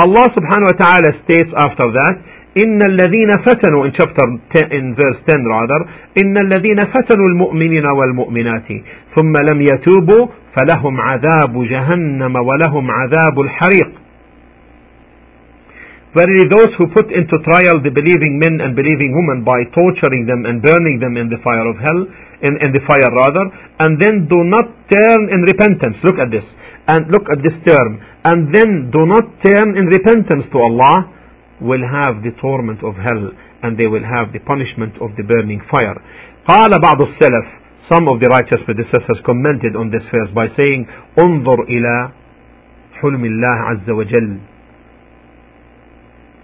Allah subhanahu wa ta'ala states after that, إن الذين فتنوا in chapter 10, in verse 10 rather إن الذين فتنوا المؤمنين والمؤمنات ثم لم يتوبوا فلهم عذاب جهنم ولهم عذاب الحريق Verily those who put into trial the believing men and believing women by torturing them and burning them in the fire of hell, in, in the fire rather, and then do not turn in repentance. Look at this. And look at this term. And then do not turn in repentance to Allah, will have the torment of hell and they will have the punishment of the burning fire. قال بعض السلف some of the righteous predecessors commented on this verse by saying انظر إلى حلم الله عز وجل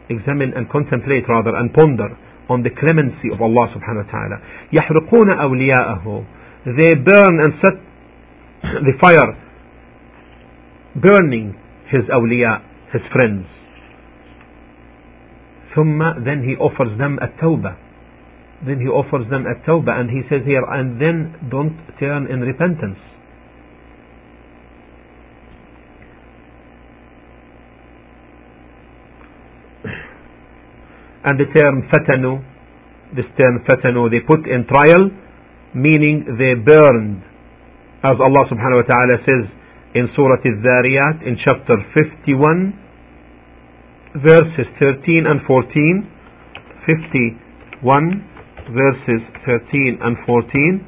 examine and contemplate rather and ponder on the clemency of Allah subhanahu wa ta'ala يحرقون أولياءه they burn and set the fire burning his awliya, his friends. ثم then he offers them a tawbah. Then he offers them a tawbah and he says here, and then don't turn in repentance. and the term fatanu, this term fatanu, they put in trial, meaning they burned. As Allah subhanahu wa ta'ala says in Surah Al-Dhariyat in chapter 51, verses 13 and 14. 51 verses 13 and 14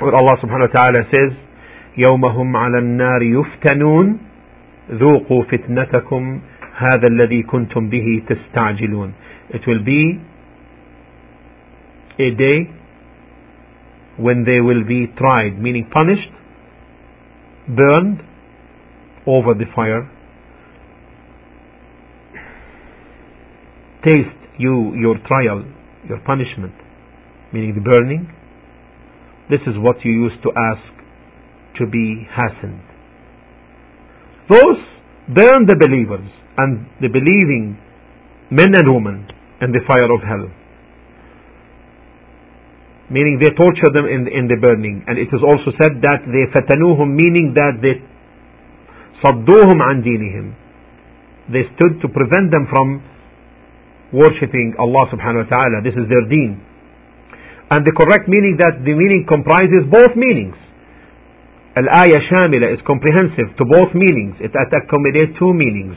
where Allah subhanahu wa ta'ala says يوم هم على النار يفتنون ذوقوا فتنتكم هذا الذي كنتم به تستعجلون it will be a day when they will be tried, meaning punished, burned over the fire. Taste you your trial, your punishment, meaning the burning. This is what you used to ask to be hastened. Those burn the believers and the believing men and women in the fire of hell. Meaning they torture them in, in the burning. And it is also said that they fatanuhum, meaning that they sadduhum an dinihim. They stood to prevent them from worshipping Allah subhanahu wa ta'ala. This is their deen. And the correct meaning that the meaning comprises both meanings. Al-ayah shamila is comprehensive to both meanings. It accommodates two meanings.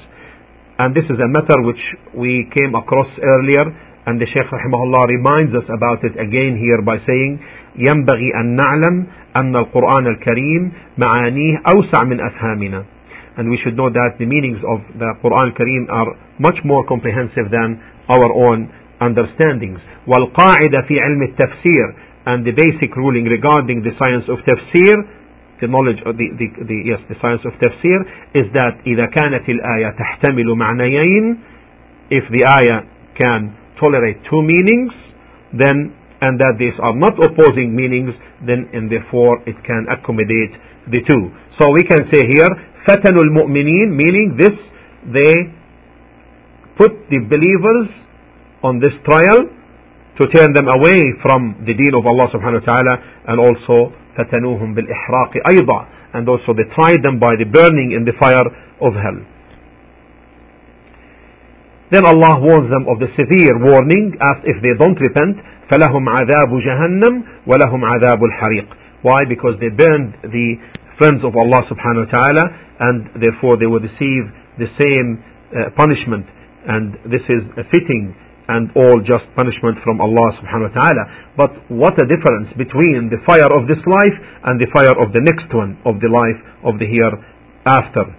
And this is a matter which we came across earlier and the Shaykh rahimahullah reminds us about it again here by saying ينبغي أن نعلم أن القرآن الكريم معانيه أوسع من أفهامنا and we should know that the meanings of the Quran Kareem are much more comprehensive than our own understandings والقاعدة في علم التفسير and the basic ruling regarding the science of tafsir the knowledge of the, the, the yes the science of tafsir is that إذا كانت الآية تحتمل معنيين if the ayah can tolerate two meanings then and that these are not opposing meanings then and therefore it can accommodate the two so we can say here فتنوا المؤمنين meaning this they put the believers on this trial to turn them away from the deen of Allah subhanahu wa ta'ala and also فتنوهم بالإحراق أيضا and also they tried them by the burning in the fire of hell then Allah warns them of the severe warning as if they don't repent فلهم عذاب جهنم ولهم عذاب الحريق why because they burned the friends of Allah subhanahu wa ta'ala and therefore they will receive the same uh, punishment and this is a fitting and all just punishment from Allah subhanahu wa ta'ala. But what a difference between the fire of this life and the fire of the next one, of the life of the hereafter.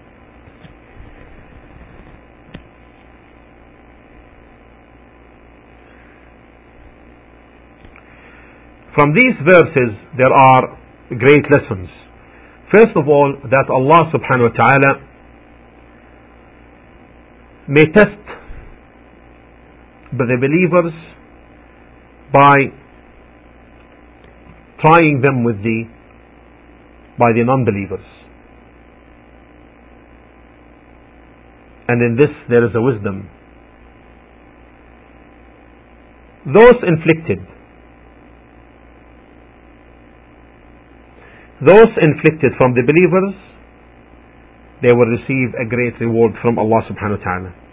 From these verses there are great lessons. First of all, that Allah subhanahu wa ta'ala may test the believers by trying them with the by the non-believers. And in this there is a wisdom. Those inflicted those inflicted from the believers they will receive a great reward from Allah subhanahu wa ta'ala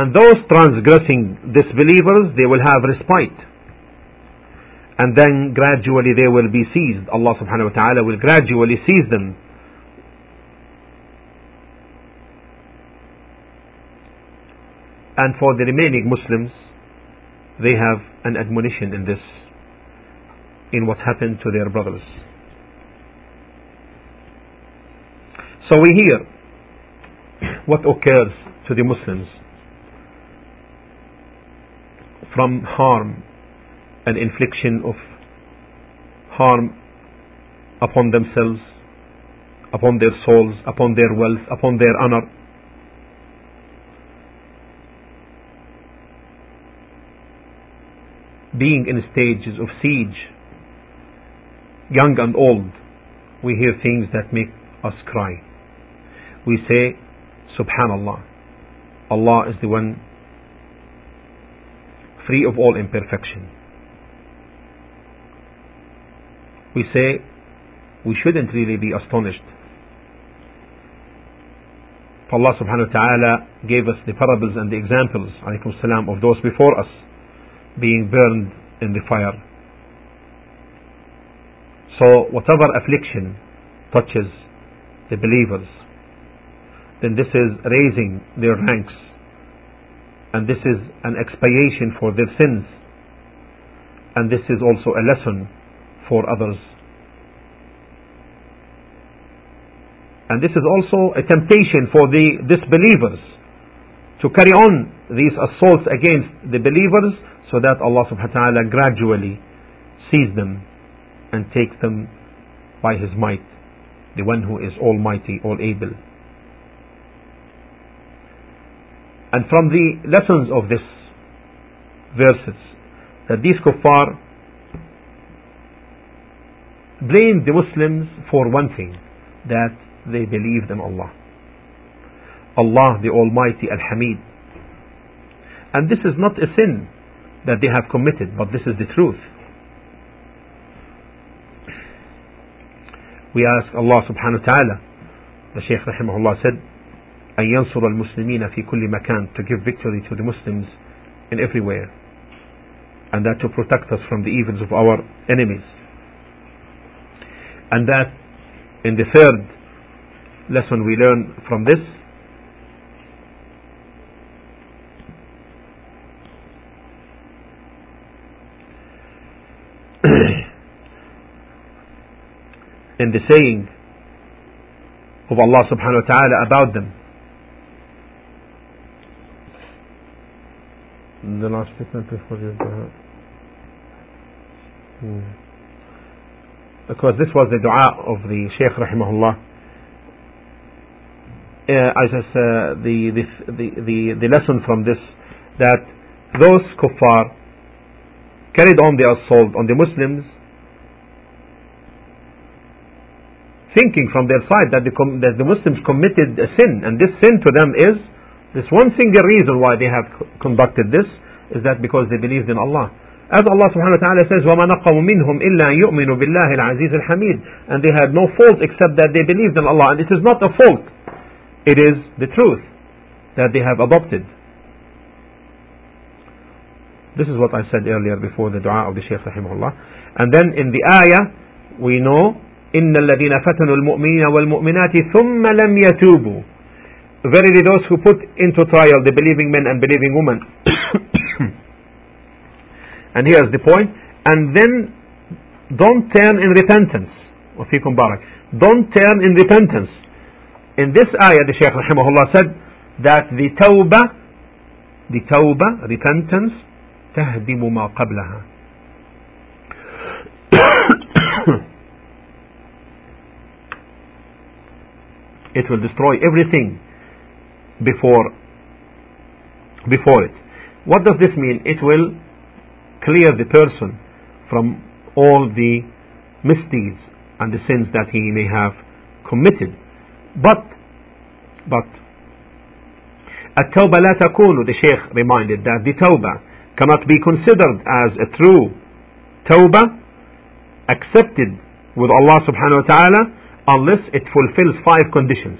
and those transgressing disbelievers, they will have respite. And then gradually they will be seized. Allah subhanahu wa ta'ala will gradually seize them. And for the remaining Muslims, they have an admonition in this, in what happened to their brothers. So we hear what occurs to the Muslims from harm and infliction of harm upon themselves, upon their souls, upon their wealth, upon their honor. Being in stages of siege young and old, we hear things that make us cry. We say, Subhanallah, Allah is the one free of all imperfection. We say, we shouldn't really be astonished. Allah subhanahu wa ta'ala gave us the parables and the examples, salam, of those before us being burned in the fire. So whatever affliction touches the believers, then this is raising their ranks and this is an expiation for their sins and this is also a lesson for others. And this is also a temptation for the disbelievers to carry on these assaults against the believers so that Allah subhanahu wa ta'ala gradually sees them and takes them by His might, the one who is almighty, all able. And from the lessons of this verses, that these kuffar blamed the Muslims for one thing, that they believed in Allah. Allah the Almighty Al-Hamid. And this is not a sin that they have committed, but this is the truth. we ask Allah subhanahu wa ta'ala the Shaykh rahimahullah said أن ينصر المسلمين في كل مكان to give victory to the Muslims in everywhere and that to protect us from the evils of our enemies and that in the third lesson we learn from this in the saying of Allah subhanahu wa ta'ala about them. The last statement before you hmm. Because this was the dua of the Shaykh rahimahullah. Uh, I just, uh, the, the, the, the, the lesson from this that those kuffar carried on the assault on the Muslims thinking from their side that the, that the Muslims committed a sin, and this sin to them is this one single reason why they have conducted this is that because they believed in Allah. As Allah subhanahu wa ta'ala says, وَمَا نَقَمُ مِنْهُمْ إِلَّا أَن يُؤْمِنُوا بِاللَّهِ الْعَزِيزِ الْحَمِيدِ And they had no fault except that they believed in Allah. And it is not a fault. It is the truth that they have adopted. This is what I said earlier before the dua of the Shaykh rahimahullah. And then in the ayah, we know إن الذين فتنوا المؤمنين والمؤمنات ثم لم يتوبوا Verily those who put into trial the believing men and believing women and here's the point and then don't turn in repentance وفيكم بارك don't turn in repentance in this ayah the Shaykh rahimahullah said that the tawbah the tawbah repentance تهدم ما قبلها it will destroy everything before before it what does this mean it will clear the person from all the misdeeds and the sins that he may have committed but but التوبة لا تكون the Sheikh reminded that the tawbah cannot be considered as a true tawbah accepted with Allah subhanahu wa ta'ala unless it fulfills five conditions.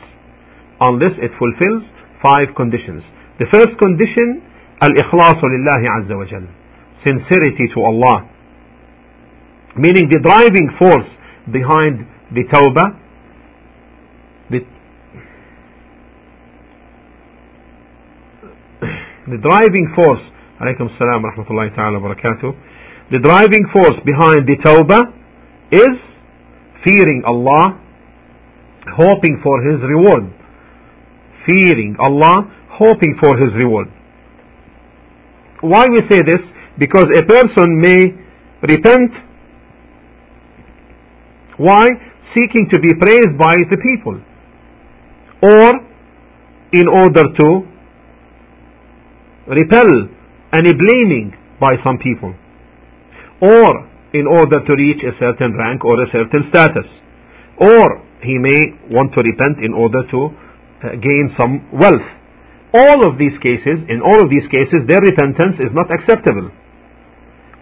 Unless it fulfills five conditions. The first condition, al-ikhlasu lillahi azza wa jal. Sincerity to Allah. Meaning the driving force behind the tawbah, the, the driving force, alaykum salam rahmatullahi ta'ala barakatuh, the driving force behind the tawbah is fearing Allah hoping for his reward. Fearing Allah, hoping for his reward. Why we say this? Because a person may repent. Why? Seeking to be praised by the people. Or in order to repel any blaming by some people. Or in order to reach a certain rank or a certain status. Or he may want to repent in order to uh, gain some wealth. All of these cases, in all of these cases, their repentance is not acceptable.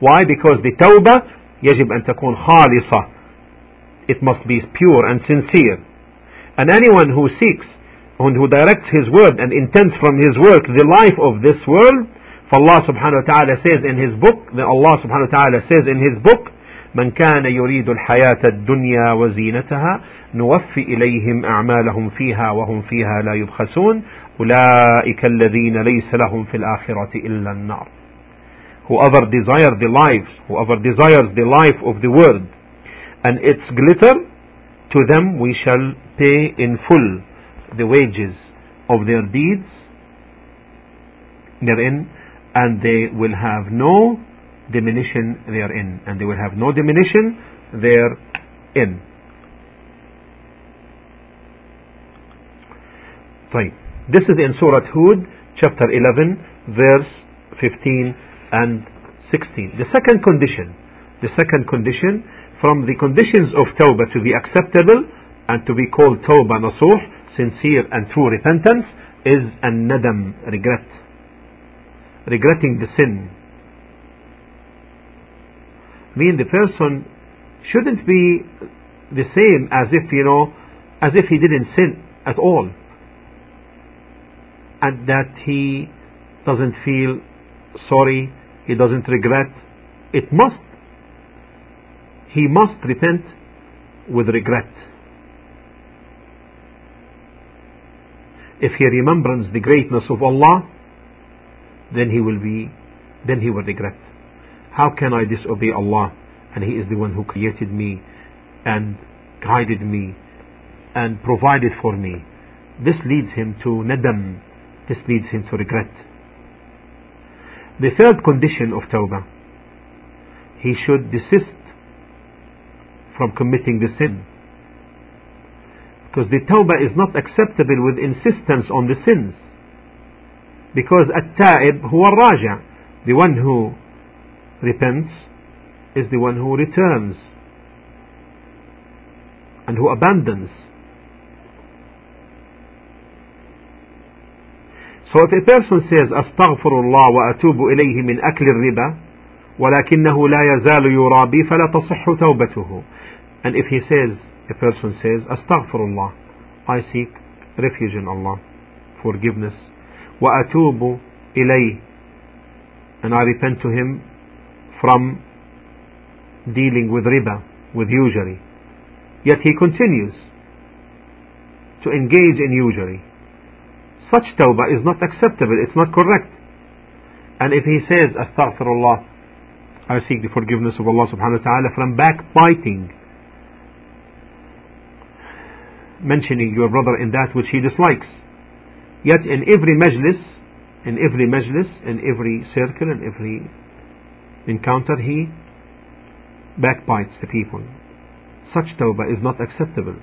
Why? Because the tawbah يجب أن تكون خالصة. It must be pure and sincere. And anyone who seeks and who directs his word and intends from his work the life of this world, Allah subhanahu wa ta'ala says in his book, Allah subhanahu wa ta'ala says in his book, من كان يريد الحياة الدنيا وزينتها نوفي إليهم أعمالهم فيها وهم فيها لا يبخسون أولئك الذين ليس لهم في الآخرة إلا النار whoever desire the lives whoever desires the life of the world and its glitter to them we shall pay in full the wages of their deeds therein and they will have no diminution therein and they will have no diminution therein طيب this is in Surah Hud chapter 11 verse 15 and 16 the second condition the second condition from the conditions of tawbah to be acceptable and to be called tawbah nasuh sincere and true repentance is an nadam regret. Regretting the sin. Mean the person shouldn't be the same as if you know as if he didn't sin at all. And that he doesn't feel sorry he doesn't regret it must he must repent with regret if he remembers the greatness of Allah then he will be then he will regret how can I disobey Allah and He is the one who created me and guided me and provided for me. This leads him to nadam. This leads him to regret. The third condition of tawbah, he should desist from committing the sin. Because the tawbah is not acceptable with insistence on the sins. Because at-ta'ib huwa raja, the one who repents is the one who returns and who abandons. So if a person says أستغفر الله وأتوب إليه من أكل الربا ولكنه لا يزال يرى بي فلا تصح توبته and if he says a person says أستغفر الله I seek refuge in Allah forgiveness وأتوب إليه and I repent to him from dealing with riba, with usury. Yet he continues to engage in usury. Such tawbah is not acceptable, it's not correct. And if he says, Astaghfirullah, I seek the forgiveness of Allah subhanahu wa ta'ala from backbiting, mentioning your brother in that which he dislikes. Yet in every majlis, in every majlis, in every circle, in every encounter, he backbites the people. Such tawbah is not acceptable.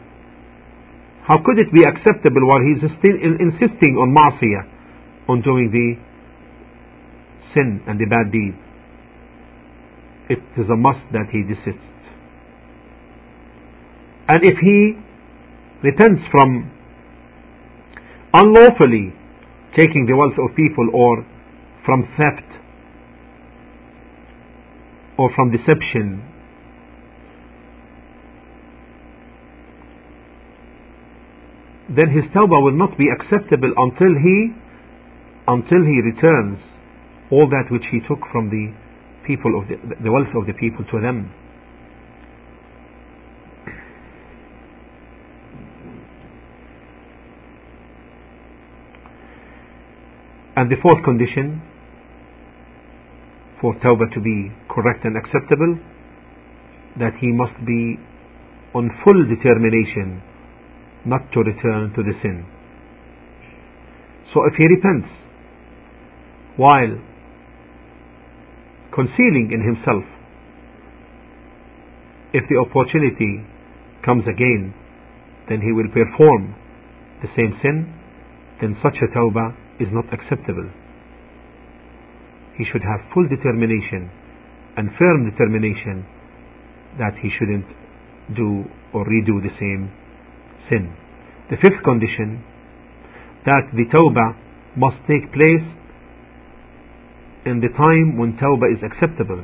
How could it be acceptable while he's still insisting on ma'siyah, on doing the sin and the bad deed? It is a must that he desists. And if he repents from unlawfully taking the wealth of people or from theft or from deception then his tawbah will not be acceptable until he until he returns all that which he took from the people of the, the wealth of the people to them. And the fourth condition for tawbah to be correct and acceptable that he must be on full determination not to return to the sin. So if he repents while concealing in himself, if the opportunity comes again, then he will perform the same sin, then such a tawbah is not acceptable he should have full determination and firm determination that he shouldn't do or redo the same sin. The fifth condition that the tawbah must take place in the time when tawbah is acceptable.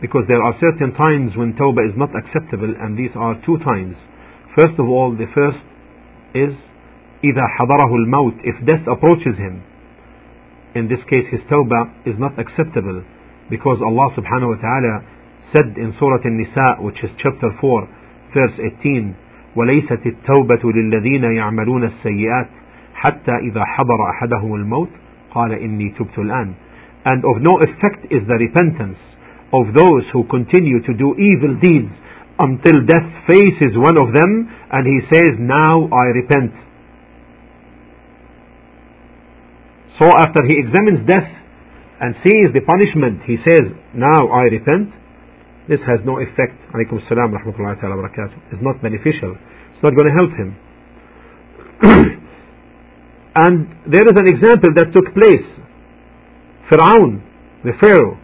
Because there are certain times when tawbah is not acceptable, and these are two times. First of all, the first is إذا حضره الموت if death approaches him. In this case, his tawbah is not acceptable because Allah subhanahu wa ta'ala said in Surah An-Nisa, which is chapter 4, verse 18, وليست التوبة للذين يعملون السيئات حتى إذا حضر أحدهم الموت قال إني تبت الآن and of no effect is the repentance of those who continue to do evil deeds until death faces one of them and he says now I repent so after he examines death and sees the punishment he says now I repent this has no effect alaykum salam rahmatullahi ta'ala barakatuh it's not beneficial it's not going to help him and there is an example that took place. Fir'aun, the Pharaoh,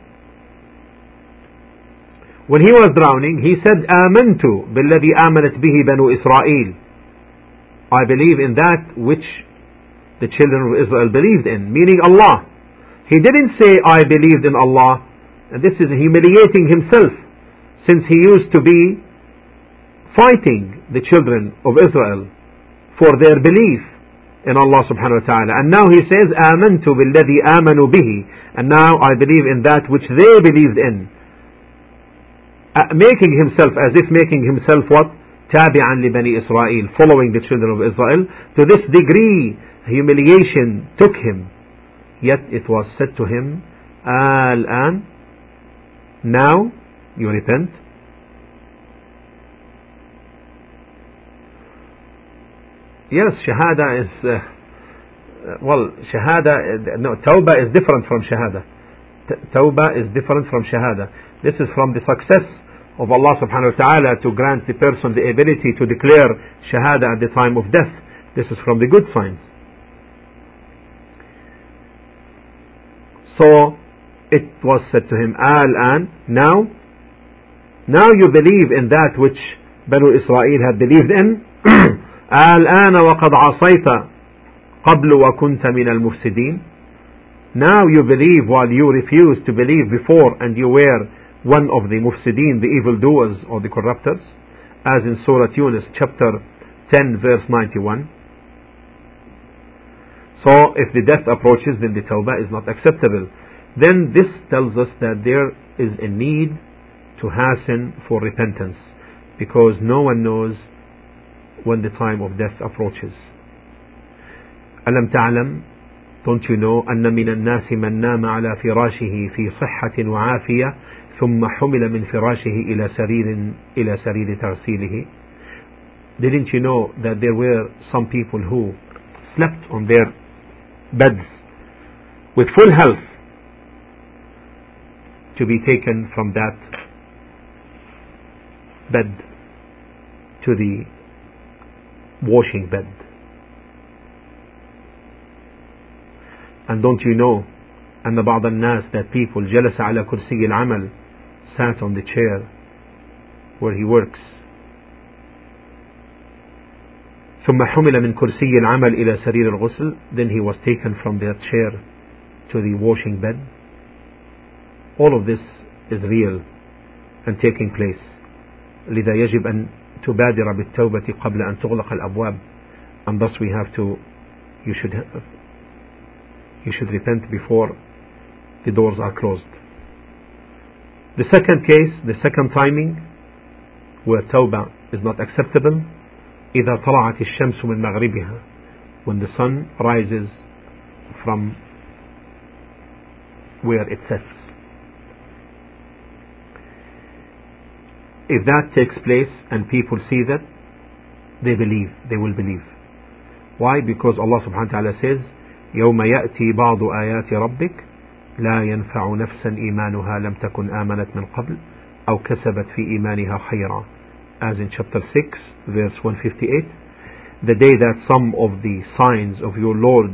when he was drowning, he said, آمنت بالذي آمنت به بنو إسرائيل. I believe in that which the children of Israel believed in, meaning Allah. He didn't say, I believed in Allah. And this is humiliating himself, since he used to be fighting the children of Israel for their belief in Allah subhanahu wa ta'ala. And now he says, آمنت بالذي آمنوا به. And now I believe in that which they believed in. Uh, making himself, as if making himself what? تابعا لبني إسرائيل, following the children of Israel. To this degree, humiliation took him. Yet it was said to him, الآن, now you repent. Yes, shahada is, uh, uh well, shahada, uh, no, tawbah is different from shahada. Tawbah is different from shahada. This is from the success of Allah subhanahu wa ta'ala to grant the person the ability to declare shahada at the time of death. This is from the good signs. So it was said to him, ah, Al-an, now, now you believe in that which Banu Israel had believed in. الآن وقد عصيت قبل وكنت من المفسدين Now you believe while you refused to believe before and you were one of the mufsideen, the evildoers or the corrupters, as in Surah Yunus chapter 10 verse 91. So if the death approaches then the tawbah is not acceptable. Then this tells us that there is a need to hasten for repentance because no one knows when the time of death approaches. ألم تعلم Don't you know أن من الناس من نام على فراشه في صحة وعافية ثم حمل من فراشه إلى سرير إلى سرير تغسيله Didn't you know that there were some people who slept on their beds with full health to be taken from that bed to the washing bed. And don't you know أن بعض الناس that people جلس على كرسي العمل sat on the chair where he works ثم حمل من كرسي العمل إلى سرير الغسل then he was taken from that chair to the washing bed all of this is real and taking place لذا يجب أن تبادر بالتوبة قبل أن تغلق الأبواب and thus we have to you should you should repent before the doors are closed the second case the second timing where tawbah is not acceptable إذا طلعت الشمس من مغربها when the sun rises from where it sets If that takes place and people see that, they believe, they will believe. Why? Because Allah subhanahu wa ta'ala says, يوم يأتي بعض آيات ربك لا ينفع نفسا إيمانها لم تكن آمنت من قبل أو كسبت في إيمانها خيرا as in chapter 6 verse 158 the day that some of the signs of your Lord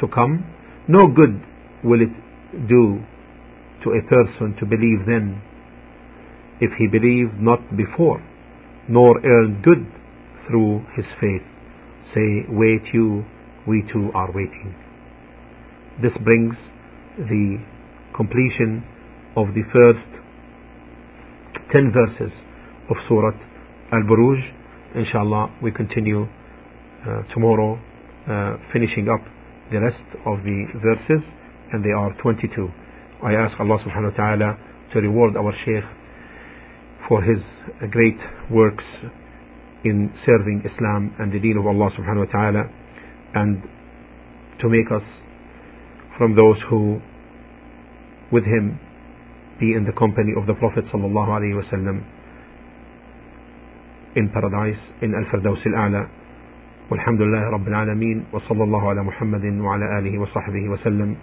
to come no good will it do to a person to believe then if he believed not before, nor earned good through his faith. Say, wait you, we too are waiting. This brings the completion of the first 10 verses of Surah Al-Buruj. Inshallah, we continue uh, tomorrow, uh, finishing up the rest of the verses, and they are 22. I ask Allah subhanahu wa ta'ala to reward our Shaykh for his great works in serving Islam and the deen of Allah subhanahu wa ta'ala and to make us from those who with him be in the company of the Prophet sallallahu alaihi wasallam in paradise in Al-Firdaus Al-A'la والحمد لله رب العالمين وصلى الله على محمد وعلى آله وصحبه وسلم